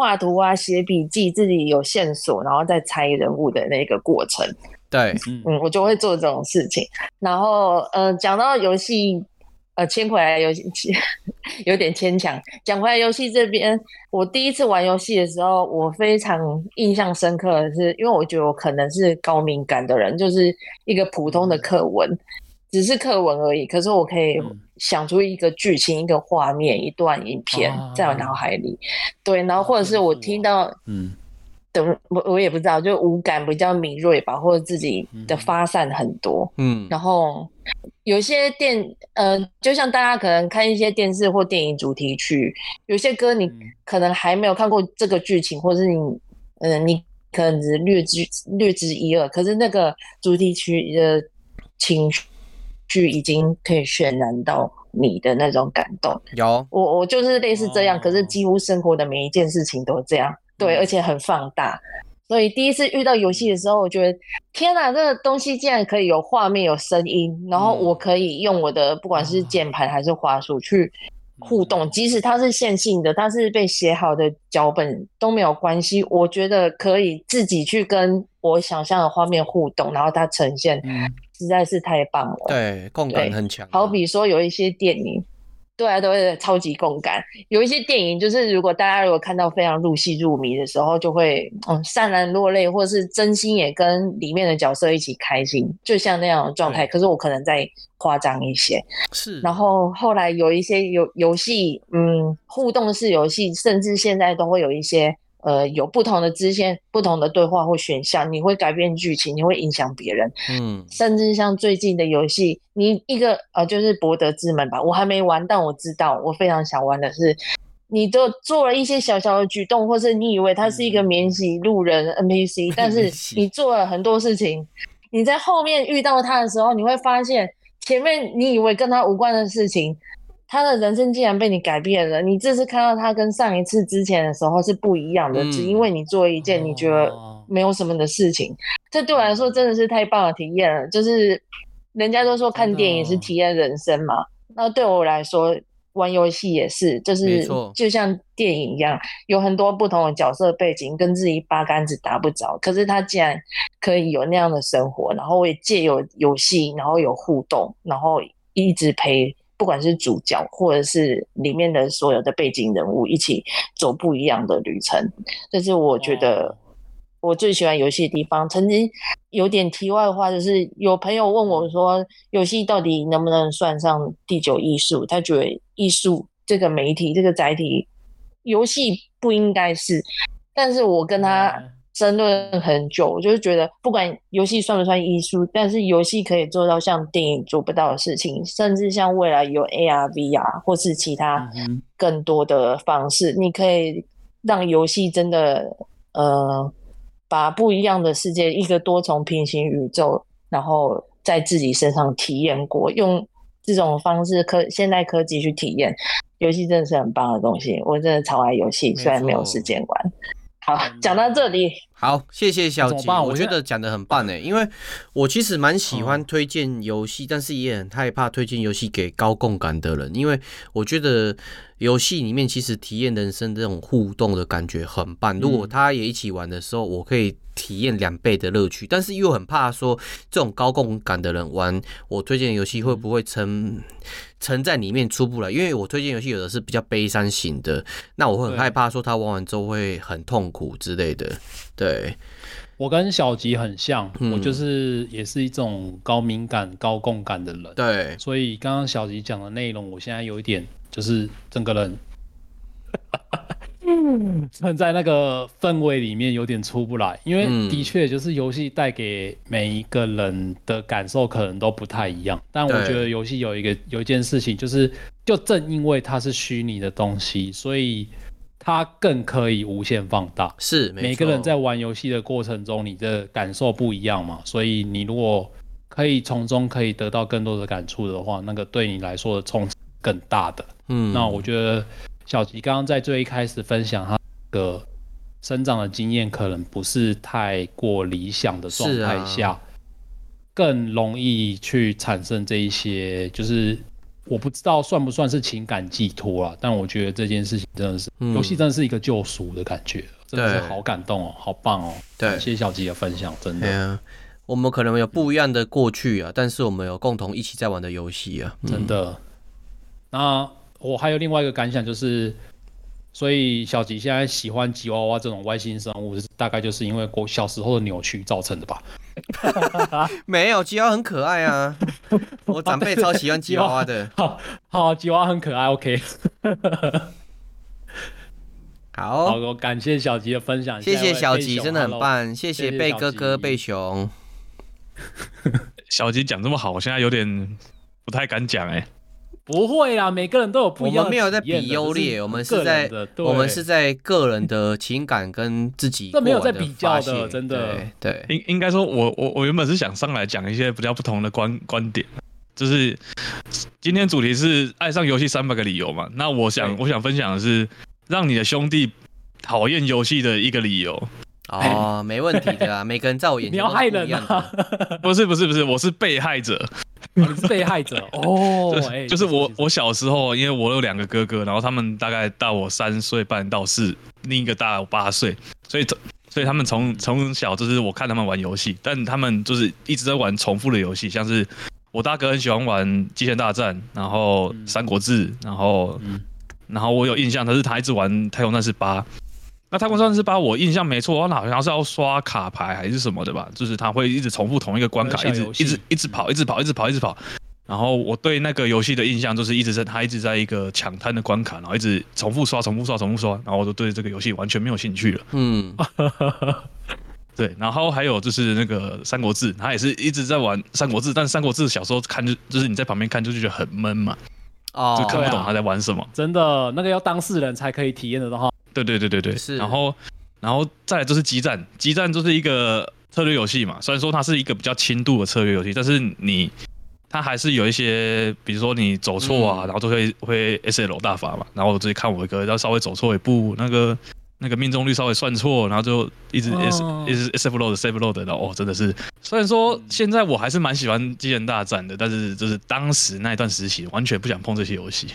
画图啊、写笔记，自己有线索，然后再猜人物的那个过程。对，嗯，我就会做这种事情。然后呃，讲到游戏。呃，牵回来游戏有点牵强。讲回来游戏这边，我第一次玩游戏的时候，我非常印象深刻的是，因为我觉得我可能是高敏感的人，就是一个普通的课文，只是课文而已。可是我可以想出一个剧情、一个画面、一段影片在我脑海里。对，然后或者是我听到，嗯。等我我也不知道，就五感比较敏锐吧，或者自己的发散很多，嗯，然后有些电，呃，就像大家可能看一些电视或电影主题曲，有些歌你可能还没有看过这个剧情，或者是你，嗯、呃，你可能只略知略知一二，可是那个主题曲的情绪已经可以渲染到你的那种感动。有，我我就是类似这样，可是几乎生活的每一件事情都这样。对，而且很放大，所以第一次遇到游戏的时候，我觉得天哪，这个东西竟然可以有画面、有声音，然后我可以用我的不管是键盘还是滑鼠去互动，即使它是线性的，它是被写好的脚本都没有关系。我觉得可以自己去跟我想象的画面互动，然后它呈现实在是太棒了。对，共感很强。好比说有一些电影。对啊，都会超级共感。有一些电影，就是如果大家如果看到非常入戏入迷的时候，就会嗯潸然落泪，或是真心也跟里面的角色一起开心，就像那样的状态。可是我可能再夸张一些。是。然后后来有一些游游戏，嗯，互动式游戏，甚至现在都会有一些。呃，有不同的支线、不同的对话或选项，你会改变剧情，你会影响别人，嗯，甚至像最近的游戏，你一个呃，就是博德之门吧，我还没玩，但我知道，我非常想玩的是，你都做了一些小小的举动，或是你以为他是一个免洗路人 NPC，但是你做了很多事情，你在后面遇到他的时候，你会发现前面你以为跟他无关的事情。他的人生竟然被你改变了，你这次看到他跟上一次之前的时候是不一样的，嗯、只因为你做一件你觉得没有什么的事情，哦、这对我来说真的是太棒的体验了。就是人家都说看电影是体验人生嘛，那对我来说玩游戏也是，就是就像电影一样，有很多不同的角色背景，跟自己八竿子打不着，可是他竟然可以有那样的生活，然后我也借由游戏，然后有互动，然后一直陪。不管是主角，或者是里面的所有的背景人物，一起走不一样的旅程，这是我觉得我最喜欢游戏的地方。曾经有点题外话，就是有朋友问我说，游戏到底能不能算上第九艺术？他觉得艺术这个媒体、这个载体，游戏不应该是，但是我跟他。争论很久，我就是觉得，不管游戏算不算艺术，但是游戏可以做到像电影做不到的事情，甚至像未来有 AR、VR 或是其他更多的方式，你可以让游戏真的呃，把不一样的世界，一个多重平行宇宙，然后在自己身上体验过，用这种方式科现代科技去体验游戏，真的是很棒的东西。我真的超爱游戏，虽然没有时间玩。好，讲到这里。好，谢谢小吉，我觉得讲的很棒诶，因为我其实蛮喜欢推荐游戏，但是也很害怕推荐游戏给高共感的人，因为我觉得游戏里面其实体验人生这种互动的感觉很棒。如果他也一起玩的时候，我可以体验两倍的乐趣，但是又很怕说这种高共感的人玩我推荐的游戏会不会沉沉在里面出不来？因为我推荐游戏有的是比较悲伤型的，那我会很害怕说他玩完之后会很痛苦之类的。对，我跟小吉很像，嗯、我就是也是一种高敏感、高共感的人。对，所以刚刚小吉讲的内容，我现在有一点就是整个人，嗯，站在那个氛围里面有点出不来，因为的确就是游戏带给每一个人的感受可能都不太一样。但我觉得游戏有一个有一件事情，就是就正因为它是虚拟的东西，所以。它更可以无限放大，是每个人在玩游戏的过程中，你的感受不一样嘛，所以你如果可以从中可以得到更多的感触的话，那个对你来说的冲击更大的。嗯，那我觉得小吉刚刚在最一开始分享他的生长的经验，可能不是太过理想的状态下，更容易去产生这一些就是。我不知道算不算是情感寄托啊，但我觉得这件事情真的是，游戏、嗯、真的是一个救赎的感觉，真的是好感动哦，好棒哦！对，谢谢小吉的分享，真的。啊，我们可能有不一样的过去啊，但是我们有共同一起在玩的游戏啊，真的。那我还有另外一个感想就是，所以小吉现在喜欢吉娃娃这种外星生物，大概就是因为我小时候的扭曲造成的吧。没有，吉娃娃很可爱啊！我长辈超喜欢吉娃娃的。好，好，吉娃娃很可爱。OK，好，好，我感谢小吉的分享。谢谢小吉，真的很棒。谢谢贝哥哥、贝熊。小吉讲这么好，我现在有点不太敢讲哎。不会啊，每个人都有不一样的。我们没有在比优劣，我们是在我们是在个人的情感跟自己。这没有在比较的，真的。对，应应该说我，我我我原本是想上来讲一些比较不同的观观点，就是今天主题是爱上游戏三百个理由嘛。那我想我想分享的是，让你的兄弟讨厌游戏的一个理由。哦，没问题的啊，每个人在我眼你要害人是 不是不是不是，我是被害者。哦你是被害者哦，哎，就是我我小时候，因为我有两个哥哥，然后他们大概大我三岁半到四，另一个大我八岁，所以所以他们从从小就是我看他们玩游戏，但他们就是一直在玩重复的游戏，像是我大哥很喜欢玩《机械大战》，然后《三国志》，然后嗯然后我有印象，他是他一直玩《太空战士八》。那太空战士八，我印象没错，我好像是要刷卡牌还是什么的吧，就是他会一直重复同一个关卡，一直一直一直跑，一直跑，一直跑，一直跑。然后我对那个游戏的印象就是一直在他一直在一个抢滩的关卡，然后一直重复刷、重复刷、重复刷，然后我就对这个游戏完全没有兴趣了。嗯，对，然后还有就是那个《三国志》，他也是一直在玩《三国志》，但是《三国志》小时候看就就是你在旁边看就就觉得很闷嘛，就哦，看不懂他在玩什么。真的那个要当事人才可以体验得到哈。对对对对对，是。然后然后再来就是激战，激战就是一个策略游戏嘛，虽然说它是一个比较轻度的策略游戏，但是你它还是有一些，比如说你走错啊，嗯。然后就会会 S L 大法嘛，然后我自己看我的歌，要稍微走错一步，那个那个命中率稍微算错，然后就一直 S、哦一直 S F load S F load，然后哦真的是，虽然说现在我还是蛮喜欢机器人大战的，但是就是当时那一段时期完全不想碰这些游戏。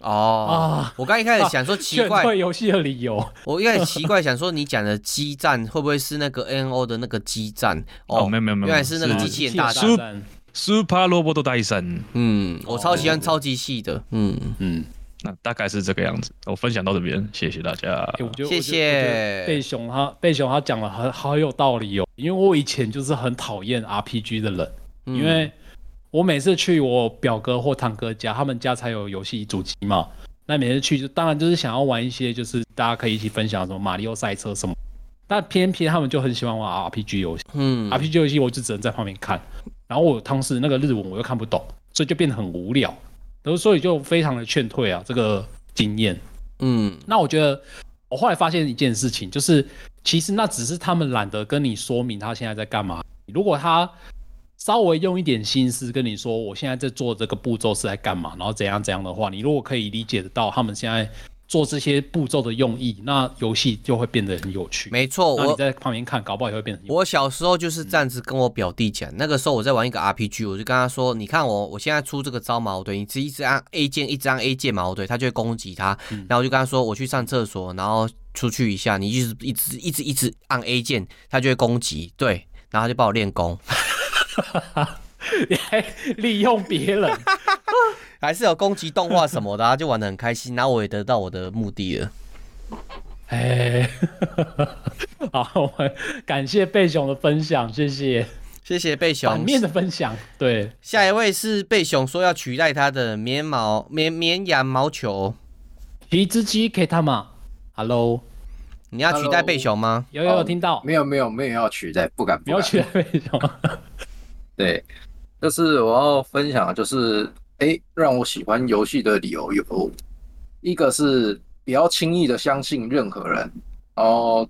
哦。啊，我刚一开始想说奇怪，游戏的理由，我一开始奇怪想说你讲的激战会不会是那个 N O 的那个激战？哦没有没有没有原来是那个是机器人大大战。Super Robot 大战，嗯，我超喜欢哦。超级系的。嗯，嗯，那大概是这个样子。我分享到这边，谢谢大家。欸我觉得谢谢贝熊他贝熊他讲的很好有道理哦，因为我以前就是很讨厌 RPG 的人，嗯因为我每次去我表哥或堂哥家，他们家才有游戏主机嘛，那每次去就当然就是想要玩一些就是大家可以一起分享什么马里奥赛车什么，但偏偏他们就很喜欢玩 RPG 游戏。嗯 RPG 游戏我就只能在旁边看，然后我当时那个日文我又看不懂，所以就变得很无聊，然后所以就非常的劝退啊这个经验。嗯那我觉得我后来发现一件事情，就是其实那只是他们懒得跟你说明他现在在干嘛。如果他稍微用一点心思跟你说，我现在在做这个步骤是在干嘛，然后怎样怎样的话，你如果可以理解得到他们现在做这些步骤的用意，那游戏就会变得很有趣。没错，我那你在旁边看，搞不好也会变得很有。我小时候就是这样子跟我表弟讲，那个时候我在玩一个 RPG，我就跟他说：“你看我，我现在出这个招矛盾，你只一直按 A 键，一直按 A 键矛盾，他就会攻击他。然后我就跟他说，我去上厕所，然后出去一下，你一直一直一直一直按 A 键，他就会攻击。对，然后他就帮我练功，你还利用别人，还是有攻击动画什么的、啊，就玩的很开心，然后我也得到我的目的了。哎，好，我们感谢贝熊的分享，谢谢谢谢贝反熊。面的分享，对。下一位是贝熊说要取代他的棉毛绵绵羊毛球，皮之基 K 他嘛，Hello，你要取代贝熊吗？有有有听到？没有没有没有要取代，不敢不敢。没有取代贝熊，对，就是我要分享的就是，哎、让我喜欢游戏的理由有一个是不要轻易的相信任何人，然后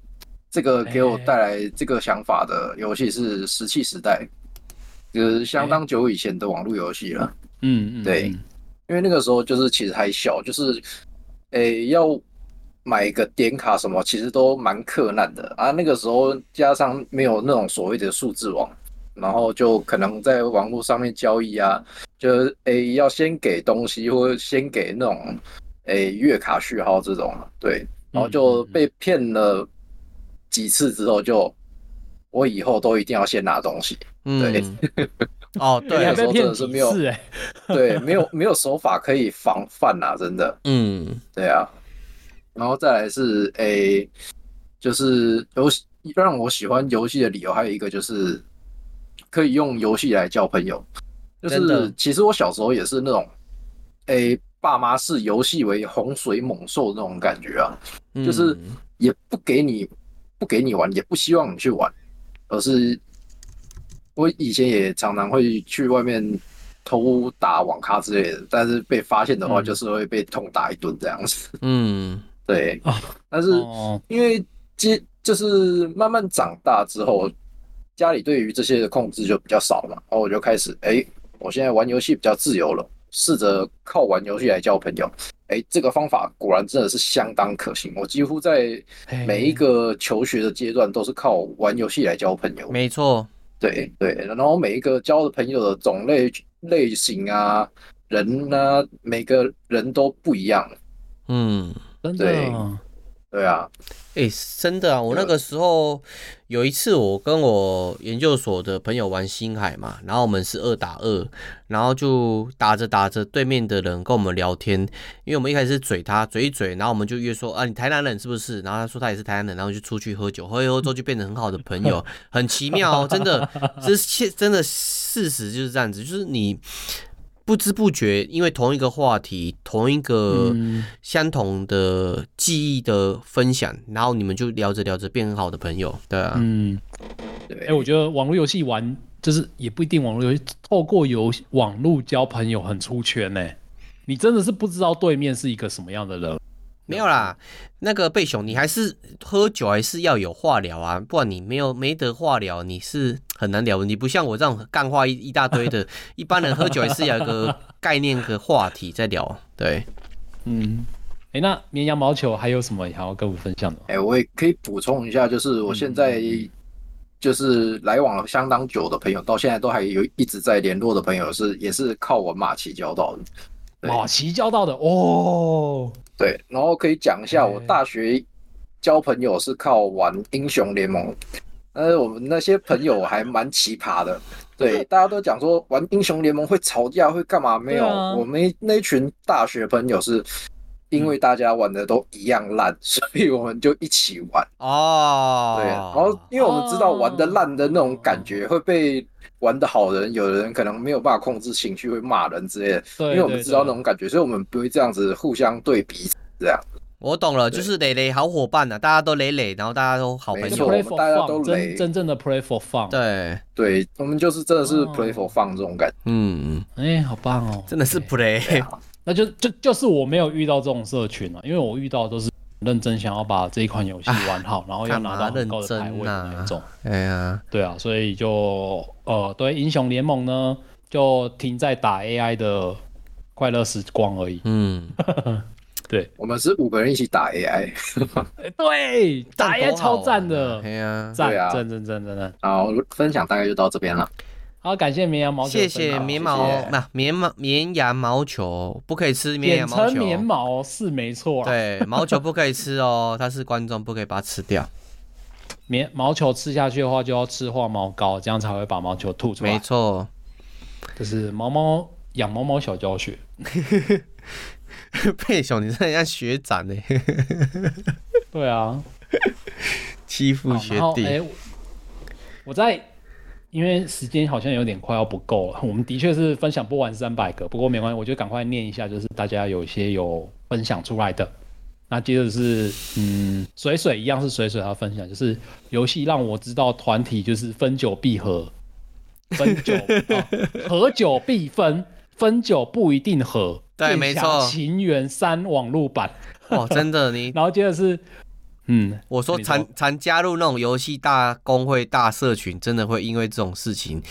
这个给我带来这个想法的游戏是《石器时代》，就是相当久以前的网络游戏了。嗯嗯，对因为那个时候就是其实还小，就是诶、要买个点卡什么，其实都蛮困难的啊。那个时候加上没有那种所谓的数字网，然后就可能在网络上面交易啊，就是诶、要先给东西或者先给那种诶、月卡序号这种，对，然后就被骗了几次之后就。我以后都一定要先拿东西，嗯对，哦，你对 还，被骗那时候真的是没有几次哎？对，没有没有手法可以防范啊，真的。嗯对啊，然后再来是诶、就是游戏让我喜欢游戏的理由，还有一个就是可以用游戏来交朋友。就是其实我小时候也是那种，诶、爸妈视游戏为洪水猛兽那种感觉啊，嗯就是也不给你不给你玩，也不希望你去玩，而是我以前也常常会去外面偷打网咖之类的，但是被发现的话，嗯。就是会被痛打一顿这样子。嗯。对。啊，但是哦，因为接就是慢慢长大之后，家里对于这些的控制就比较少了嘛，然后我就开始，哎、我现在玩游戏比较自由了，试着靠玩游戏来交朋友。哎，这个方法果然真的是相当可行。我几乎在每一个求学的阶段都是靠玩游戏来交朋友。没错，对对，然后每一个交的朋友的种类类型啊，人呢、啊，每个人都不一样。嗯，真的。对对啊，哎、欸，真的啊！我那个时候有一次，我跟我研究所的朋友玩星海嘛，然后我们是二打二，然后就打着打着，对面的人跟我们聊天，因为我们一开始是嘴他嘴一嘴，然后我们就约说啊，你台南人是不是？然后他说他也是台南人，然后就出去喝酒，喝一喝之后就变成很好的朋友，很奇妙哦，真的，这是真的事实就是这样子，就是你。不知不觉，因为同一个话题、同一个相同的记忆的分享，嗯、然后你们就聊着聊着变很好的朋友，对啊。嗯，哎、欸，我觉得网络游戏玩就是也不一定网络游戏，透过游网络交朋友很出圈呢。你真的是不知道对面是一个什么样的人。没有啦，那个贝熊，你还是喝酒还是要有话聊啊，不然你没有没得话聊，你是很难聊。你不像我这样干话一一大堆的，一般人喝酒也是有一个概念和话题在聊。对，嗯，哎、欸，那绵羊毛球还有什么想要跟我分享的？哎、欸，我也可以补充一下，就是我现在就是来往了相当久的朋友，到现在都还有一直在联络的朋友是，是也是靠我马奇交到的。马奇交到的哦。对，然后可以讲一下，我大学交朋友是靠玩英雄联盟，呃，我们那些朋友还蛮奇葩的。对，大家都讲说玩英雄联盟会吵架，会干嘛？没有，啊、我们那群大学朋友是因为大家玩的都一样烂，嗯、所以我们就一起玩。哦，对，然后因为我们知道玩的烂的那种感觉会被玩的好人，有的人可能没有办法控制情绪，会骂人之类的。对，因为我们知道那种感觉，所以我们不会这样子互相对比这样。我懂了，就是磊磊好伙伴呢、啊，大家都磊磊，然后大家都好朋友，大家都磊，真真正的 play for fun。对对，我们就是真的是 play for fun 这种感觉。嗯嗯，哎，好棒哦，真的是 play。那就就就是我没有遇到这种社群了，因为我遇到都是认真想要把这一款游戏玩好，然后要拿到很高的排位的那种。哎呀，对啊，所以就呃，对英雄联盟呢，就停在打 AI 的快乐时光而已。嗯。对，我们是五个人一起打 AI，对，打 AI 超赞的，对啊，赞啊，赞赞赞赞赞。好，分享大概就到这边了。好，感谢绵羊毛球，谢谢绵毛，那绵毛绵羊毛球不可以吃，绵羊毛球，绵毛是没错，对，毛球不可以吃哦，它是观众不可以把它吃掉。棉毛球吃下去的话，就要吃化毛膏，这样才会把毛球吐出来。没错，这是毛毛养毛毛小教学。佩熊，你真的像学长呢？对啊，欺负学弟。哎、欸，我在，因为时间好像有点快要不够了。我们的确是分享不完三百个，不过没关系，我就赶快念一下，就是大家有一些有分享出来的。那接着是，嗯，水水一样是水水要分享，就是游戏让我知道团体就是分久必合，分久、啊、合久必分，分久不一定合。对，没错。情缘三网络版，哦，真的你。然后接着是，嗯，我说常常加入那种游戏大公会大社群，真的会因为这种事情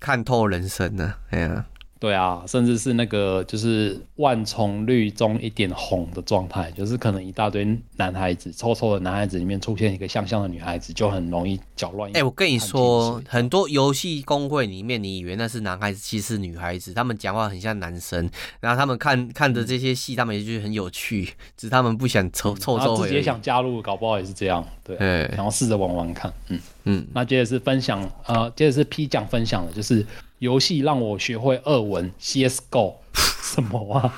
看透人生呢。哎呀。对啊，甚至是那个就是万重绿中一点红的状态，就是可能一大堆男孩子，臭臭的男孩子里面出现一个像像的女孩子，就很容易搅乱。哎、欸，我跟你说，很多游戏公会里面，你以为那是男孩子，其实是女孩子，他们讲话很像男生，然后他们看看着这些戏，他们也觉得很有趣，只是他们不想臭臭臭。自己也想加入，搞不好也是这样。对，然后试着玩玩看。嗯嗯，那接着是分享，呃，接着是 P 酱分享的，就是。游戏让我学会俄文，CSGO 什么啊？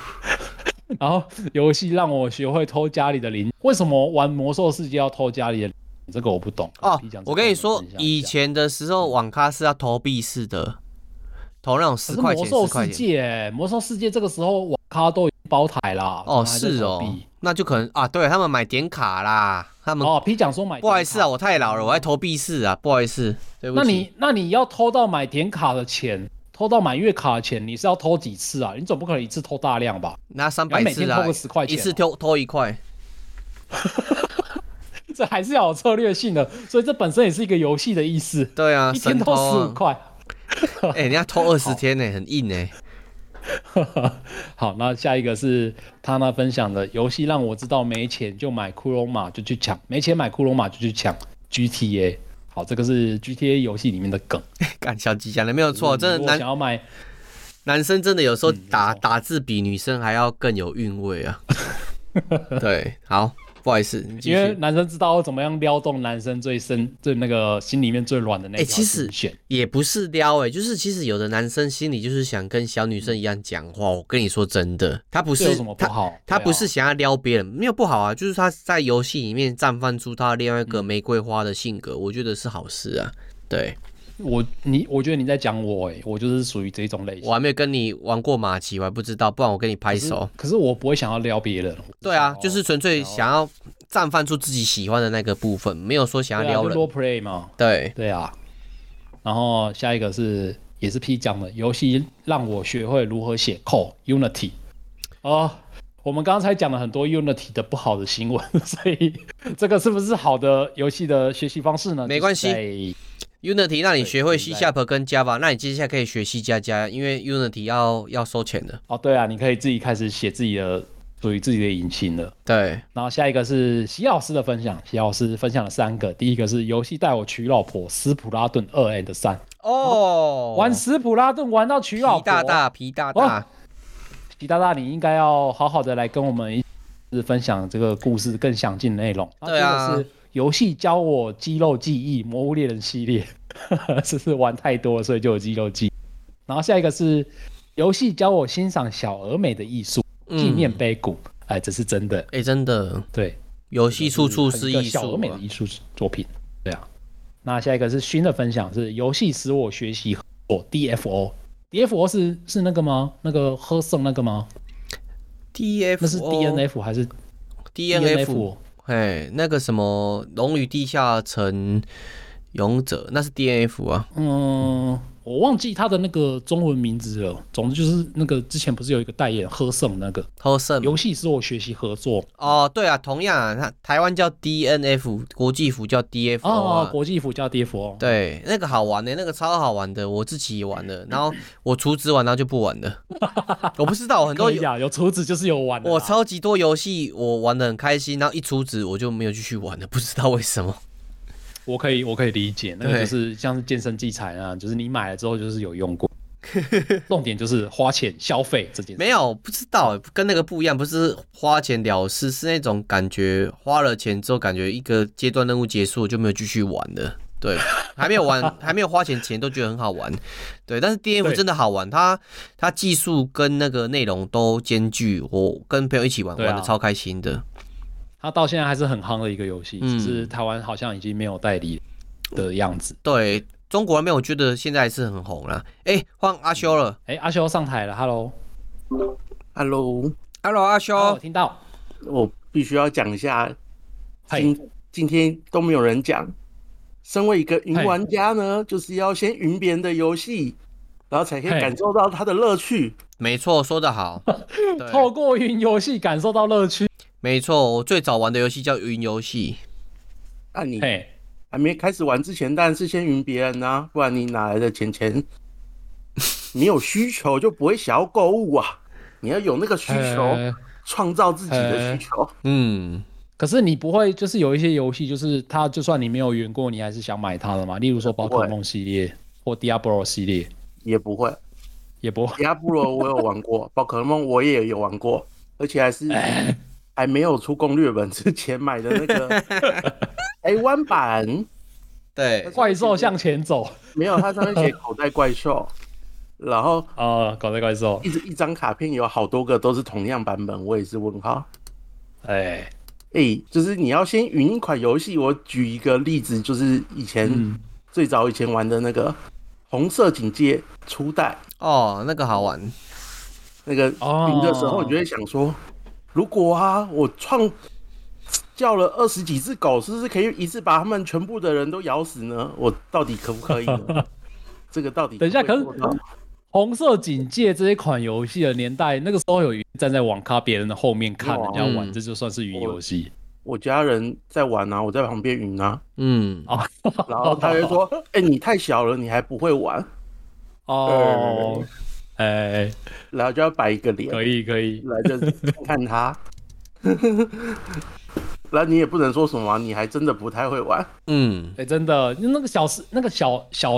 然后游戏让我学会偷家里的零，为什么玩魔兽世界要偷家里的？这个我不懂哦。我跟你说，以前的时候网咖是要投币式的，投那种十块钱。魔兽世界，魔兽世界这个时候网咖都包台啦。哦，是哦，那就可能啊，对他们买点卡啦。他们哦，P 讲说买，不好意思啊，我太老了，我还投币式啊，不好意思，对不起。那你那你要偷到买点卡的钱，偷到买月卡的钱，你是要偷几次啊？你总不可能一次偷大量吧？拿三百次啊，每天偷个十块钱，一次偷偷一块，这还是要有策略性的，所以这本身也是一个游戏的意思。对啊，一天偷十五块，哎、欸，人家偷二十天呢，很硬呢。好，那下一个是他那分享的游戏，让我知道没钱就买库洛玛就去抢，没钱买库洛玛就去抢 GTA。好，这个是 GTA 游戏里面的梗。干小鸡讲的没有错，真的男想要买男生真的有时候打、嗯、打字比女生还要更有韵味啊。对，好。不好意思，因为男生知道怎么样撩动男生最深、最那个心里面最软的那条线。其实也不是撩哎、欸，就是其实有的男生心里就是想跟小女生一样讲话。我跟你说真的，他不是他不是想要撩别人，没有不好啊，就是他在游戏里面绽放出他另外一个玫瑰花的性格，我觉得是好事啊。对。我你我觉得你在讲我哎、欸，我就是属于这种类型。我还没有跟你玩过马棋，我还不知道，不然我跟你拍手。可是，可是我不会想要撩别人。对啊，就是纯粹想要绽放出自己喜欢的那个部分，没有说想要撩人。多、啊、play 嘛。对对啊。然后下一个是也是 P 讲的游戏，让我学会如何写 code Unity。哦，我们刚才讲了很多 Unity 的不好的新闻，所以这个是不是好的游戏的学习方式呢？没关系。Unity 让你学会 C Sharp 跟 Java，那你接下来可以学 C 加加，因为 Unity 要要收钱的。哦，对啊，你可以自己开始写自己的属于自己的引擎了。对，然后下一个是席老师的分享，席老师分享了三个，第一个是游戏带我娶老婆，斯普拉顿二 and 三。哦，玩斯普拉顿玩到娶老婆，皮大大，皮大大，哦、皮大大，你应该要好好的来跟我们一起分享这个故事更详尽的内容。对啊。是游戏教我肌肉记忆，《魔物猎人》系列，这是玩太多，所以就有肌肉记忆。然后下一个是游戏教我欣赏小而美的艺术，纪念碑谷。哎、嗯，这是真的，哎、欸，真的，对，游戏处处是艺术，小而美的艺术作品。对啊，那下一个是新的分享，是游戏使我学习哦，DFO，DFO 是是那个吗？那个喝剩那个吗？DFO 那是 DNF 还是 DNF？嘿，那个什么《龙与地下城勇者》，那是 DNF 啊。嗯，我忘记他的那个中文名字了。总之就是那个之前不是有一个代言喝剩那个喝剩游戏是我学习合作哦。对啊，同样啊，他台湾叫 DNF，国际服叫 DFO 哦，国际服叫 DFO。对，那个好玩的、欸，那个超好玩的，我自己也玩的。然后我厨子玩，然后就不玩了。我不知道，很多有有厨子就是有玩的。我超级多游戏我玩的很开心，然后一厨子我就没有继续玩了，不知道为什么。我可以，我可以理解，那个就是像是健身器材啊，就是你买了之后就是有用过。重点就是花钱消费这件事。没有，不知道，跟那个不一样，不是花钱了事，是那种感觉，花了钱之后感觉一个阶段任务结束就没有继续玩了。对，还没有玩，还没有花钱前都觉得很好玩。对，但是 DNF 真的好玩，它它技术跟那个内容都兼具，我跟朋友一起玩，玩的超开心的。它到现在还是很夯的一个游戏，只是台湾好像已经没有代理的样子。对，中国那边我觉得现在还是很红了。哎，换阿修了。哎，阿修上台了。Hello，Hello，Hello，阿修，我听到。我必须要讲一下，今今天都没有人讲。身为一个云玩家呢，就是要先云别人的游戏，然后才可以感受到它的乐趣。没错，说得好。透过云游戏感受到乐趣。没错，我最早玩的游戏叫云游戏。那、啊、你还没开始玩之前，当然是先云别人啊，不然你哪来的钱钱？你有需求就不会想要购物啊，你要有那个需求，创造自己的需求。嗯，可是你不会就是有一些游戏，就是它就算你没有云过，你还是想买它的嘛？例如说宝可梦系列或 Diablo 系列，也不会，也不会。Diablo 我有玩过，宝可梦我也有玩过，而且还是。还没有出攻略本之前买的那个 台湾版，对，怪兽向前走，没有，它上面写口袋怪兽，然后啊，口袋怪兽，一一张卡片有好多个都是同样版本，我也是问号。哎哎，就是你要先云一款游戏，我举一个例子，就是以前、嗯、最早以前玩的那个红色警戒初代哦，那个好玩，那个云的时候，你就会想说。如果啊，我创叫了二十几只狗，是不是可以一次把他们全部的人都咬死呢？我到底可不可以呢？这个到底？等一下，可是红色警戒这一款游戏的年代，那个时候有站在网咖别人的后面看人家玩，这就算是云游戏。我家人在玩啊，我在旁边云啊，嗯啊，然后他就说：“ 哎、欸，你太小了，你还不会玩。”哦。哎，然后就要摆一个脸，可以可以，来就是看看他。然后你也不能说什么、啊，你还真的不太会玩。嗯，哎、欸，真的，那个小时，那个小小，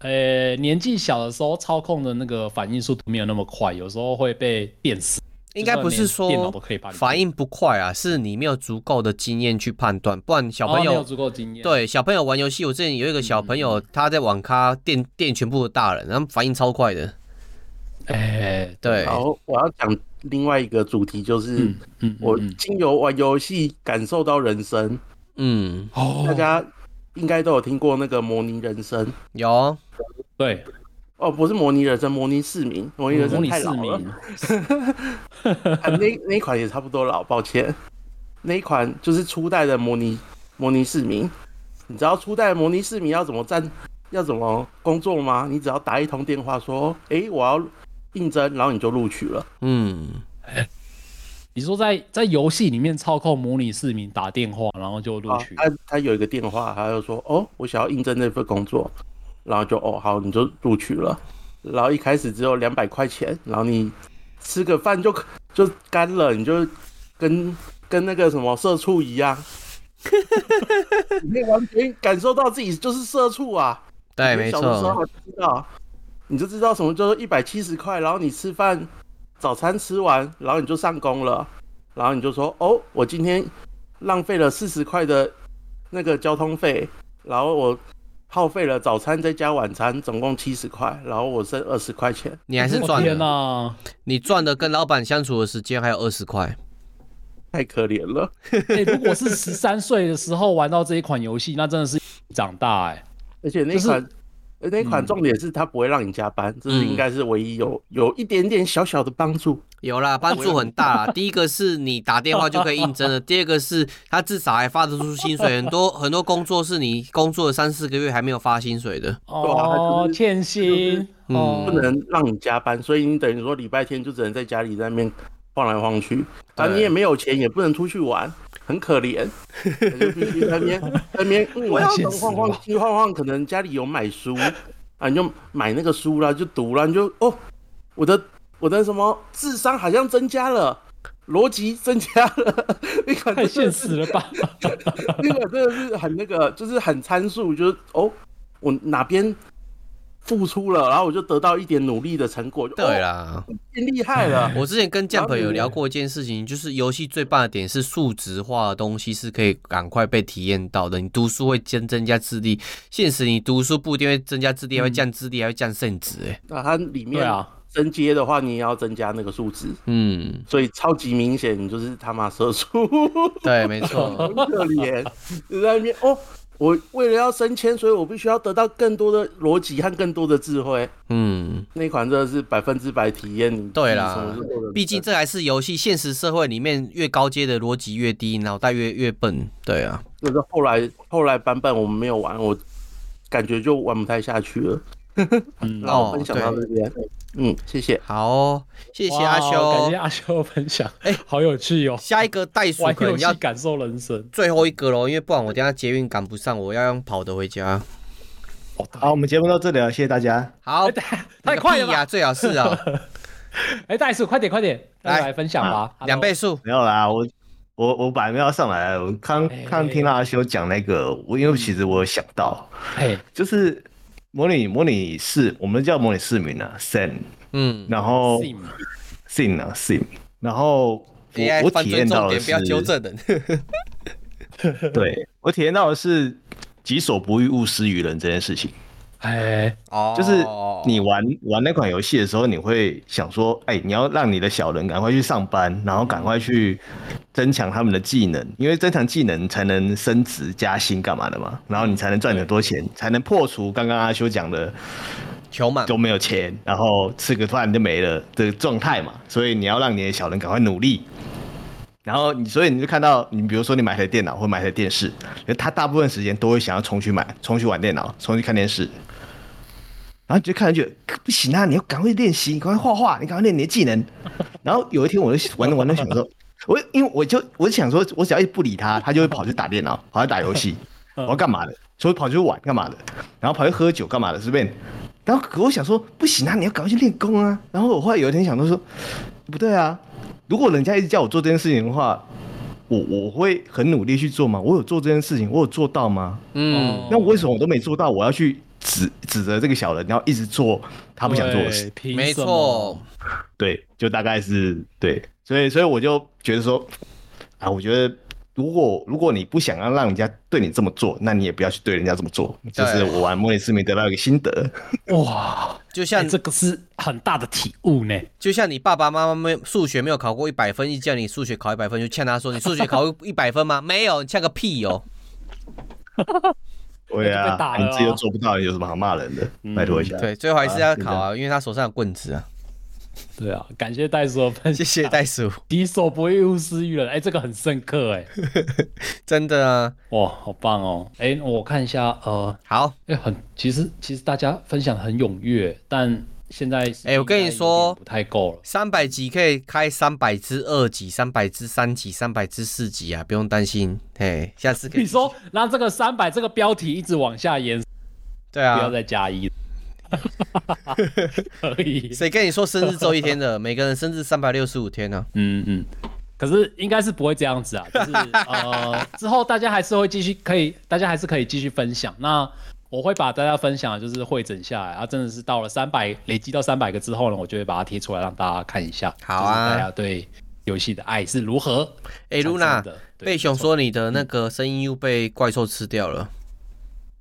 呃、欸，年纪小的时候操控的那个反应速度没有那么快，有时候会被电死。应该不是说电脑都可以把你反应不快啊，是你没有足够的经验去判断，不然小朋友、哦、没有足够经验。对，小朋友玩游戏，我之前有一个小朋友，嗯、他在网咖电电全部的大人，然后反应超快的。哎、欸，对。好，我要讲。另外一个主题就是，我经由玩游戏感受到人生，嗯，大家应该都有听过那个模拟人生，有，对，哦，不是模拟人生，模拟市民，模拟人生太老了，那那一款也差不多老，抱歉，那一款就是初代的模拟模拟市民，你知道初代的模拟市民要怎么站，要怎么工作吗？你只要打一通电话说，哎、欸，我要。应征，然后你就录取了。嗯，你说在在游戏里面操控模拟市民打电话，然后就录取。他他有一个电话，他就说：“哦，我想要应征那份工作。”然后就哦好，你就录取了。然后一开始只有两百块钱，然后你吃个饭就 就干了，你就跟跟那个什么社畜一样，你可以完全感受到自己就是社畜啊。对，没错。小的时候知道。你就知道什么叫做一百七十块，然后你吃饭，早餐吃完，然后你就上工了，然后你就说哦，我今天浪费了四十块的那个交通费，然后我耗费了早餐再加晚餐，总共七十块，然后我剩二十块钱。你还是赚的呢？你赚的跟老板相处的时间还有二十块，太可怜了。欸，如果是十三岁的时候玩到这一款游戏，那真的是长大哎，而且那款。就是那款重点是它不会让你加班，嗯、这是应该是唯一有有一点点小小的帮助。有啦，帮助很大啦。第一个是你打电话就可以应征了，第二个是他至少还发得出薪水。很多很多工作是你工作了三四个月还没有发薪水的。哦，欠薪，嗯，不能让你加班，所以你等于说礼拜天就只能在家里在那边晃来晃去，啊，你也没有钱，也不能出去玩。很可怜，就必须在那边在那边，嗯，我要晃晃去晃晃，可能家里有买书啊，你就买那个书啦，就读啦，你就哦，我的我的什么智商好像增加了，逻辑增加了，那款太现实了吧？那个真的是很那个，就是很参数，就是哦，我哪边。付出了，然后我就得到一点努力的成果。对啦，变厉害了。我之前跟 Jump 有聊过一件事情，就是游戏最棒的点是数值化的东西是可以赶快被体验到的。你读书会增增加智力，现实你读书不一定会增加智力，还会降智力，还会降圣值。哎，那它里面啊，升阶的话，你也要增加那个数值。嗯，所以超级明显，你就是他妈射出。对，没错，很可怜。你在那边哦。我为了要升迁，所以我必须要得到更多的逻辑和更多的智慧。嗯，那款真的是百分之百体验。对啦，毕竟这还是游戏，现实社会里面越高阶的逻辑越低，脑袋越越笨。对啊，就是后来后来版本我们没有玩，我感觉就玩不太下去了。嗯，那我分享到这边。哦嗯，谢谢，好、哦，谢谢阿修，感谢阿修分享，哎、欸，好有趣哦。下一个袋鼠可能要感受人生，最后一个喽，因为不然我等下捷运赶不上，我要用跑的回家。好，我们节目到这里了，谢谢大家。好，欸、太快了呀，最好是啊。哎、欸，袋鼠，快点快点，来来分享吧，两倍速。没有啦，我我我本来没有要上来，我刚刚听到阿修讲那个，我因为其实我有想到，哎，就是。模拟模拟市，我们叫模拟市民啊，Sim，嗯，然后 Sim 啊 Sim，然后我我体验到的是，不要纠正的，对，我体验到的是己所不欲，勿施于人这件事情。哎，哦，就是你玩玩那款游戏的时候，你会想说，哎，你要让你的小人赶快去上班，然后赶快去增强他们的技能，因为增强技能才能升职加薪干嘛的嘛，然后你才能赚很多钱，才能破除刚刚阿修讲的球满。都没有钱，然后吃个饭就没了的状态嘛。所以你要让你的小人赶快努力，然后你所以你就看到，你比如说你买台电脑或买台电视，他大部分时间都会想要冲去买，冲去玩电脑，冲去看电视。然后你就看上去不行啊！你要赶快练习，你赶快画画，你赶快练你的技能。然后有一天，我就玩着玩着想说，我因为我就我就想说，我只要一不理他，他就会跑去打电脑，跑去打游戏。我要干嘛的？所以跑去玩干嘛的？然后跑去喝酒干嘛的？是不是？然后可我想说不行啊，你要赶快去练功啊。然后我后来有一天想到说，不对啊，如果人家一直叫我做这件事情的话，我我会很努力去做吗？我有做这件事情，我有做到吗？嗯，那我为什么我都没做到？我要去指指责这个小人，然后一直做他不想做的事？没错，对，就大概是对，所以所以我就觉得说，啊，我觉得。如果如果你不想要让人家对你这么做，那你也不要去对人家这么做。就是我玩模拟市民得到一个心得。哇，就像、欸、这个是很大的体悟呢。就像你爸爸妈妈没数学没有考过一百分，一叫你数学考一百分，就呛他说：“你数学考一百分吗？”没有，你呛个屁哦。对啊，你自己都做不到，你有什么好骂人的？嗯、拜托一下。对，最后还是要考啊，因为他手上有棍子啊。对啊，感谢袋鼠的分享，谢谢袋鼠。己所不欲，勿施于人。哎，这个很深刻哎，真的啊，哇，好棒哦。哎，我看一下，呃，好，哎，很，其实其实大家分享很踊跃，但现在，哎，我跟你说，不太够了。三百级可以开三百支二级，三百支三级，三百支四级啊，不用担心。嘿，下次可以。你说让这个三百这个标题一直往下延，对啊，不要再加一。可以，谁跟你说生日周一天的？每个人生日三百六十五天呢、啊？嗯嗯，可是应该是不会这样子啊，就是呃之后大家还是会继续可以，大家还是可以继续分享。那我会把大家分享的就是汇整下来，啊，真的是到了三百累积到三百个之后呢，我就会把它贴出来让大家看一下。好啊，大家对游戏的爱是如何？哎，Luna，贝熊说你的那个声音又被怪兽吃掉了。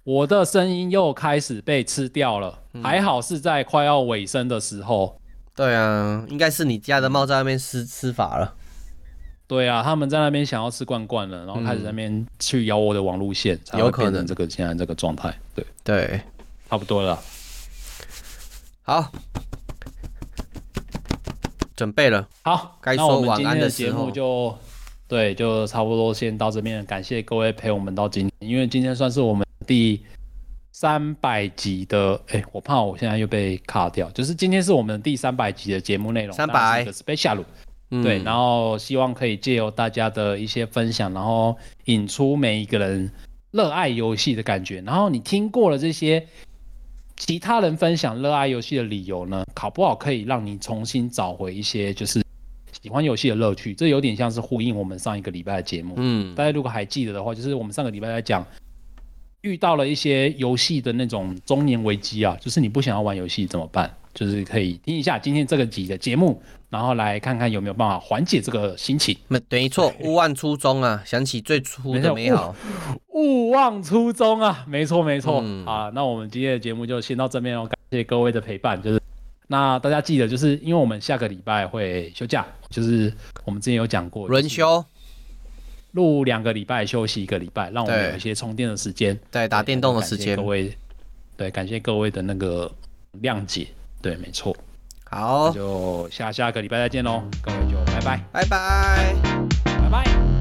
我的声音又开始被吃掉了，嗯、还好是在快要尾声的时候。对啊，应该是你家的猫在那边吃吃法了。对啊，他们在那边想要吃罐罐了，然后开始在那边去咬我的网路线，才会变成这个现在这个状态。对对，差不多了。好，准备了。好，该说晚安的节目就对，就差不多先到这边。感谢各位陪我们到今天，因为今天算是我们。第三百集的，哎、欸，我怕我现在又被卡掉。就是今天是我们第三百集的节目内容，三百个 special，、嗯、对，然后希望可以借由大家的一些分享，然后引出每一个人热爱游戏的感觉。然后你听过了这些其他人分享热爱游戏的理由呢，考不好可以让你重新找回一些就是喜欢游戏的乐趣。这有点像是呼应我们上一个礼拜的节目。嗯，大家如果还记得的话，就是我们上个礼拜在讲。遇到了一些游戏的那种中年危机啊，就是你不想要玩游戏怎么办？就是可以听一下今天这个集的节目，然后来看看有没有办法缓解这个心情。没错，勿忘初衷啊，想起最初的美好。勿忘初衷啊，没错没错、嗯、啊。那我们今天的节目就先到这边哦，感谢各位的陪伴。就是那大家记得，就是因为我们下个礼拜会休假，就是我们之前有讲过轮休。录两个礼拜，休息一个礼拜，让我们有一些充电的时间，在打电动的时间。各位，对，感谢各位的那个谅解，对，没错。好，就下下个礼拜再见喽，各位就拜拜，拜拜，拜拜。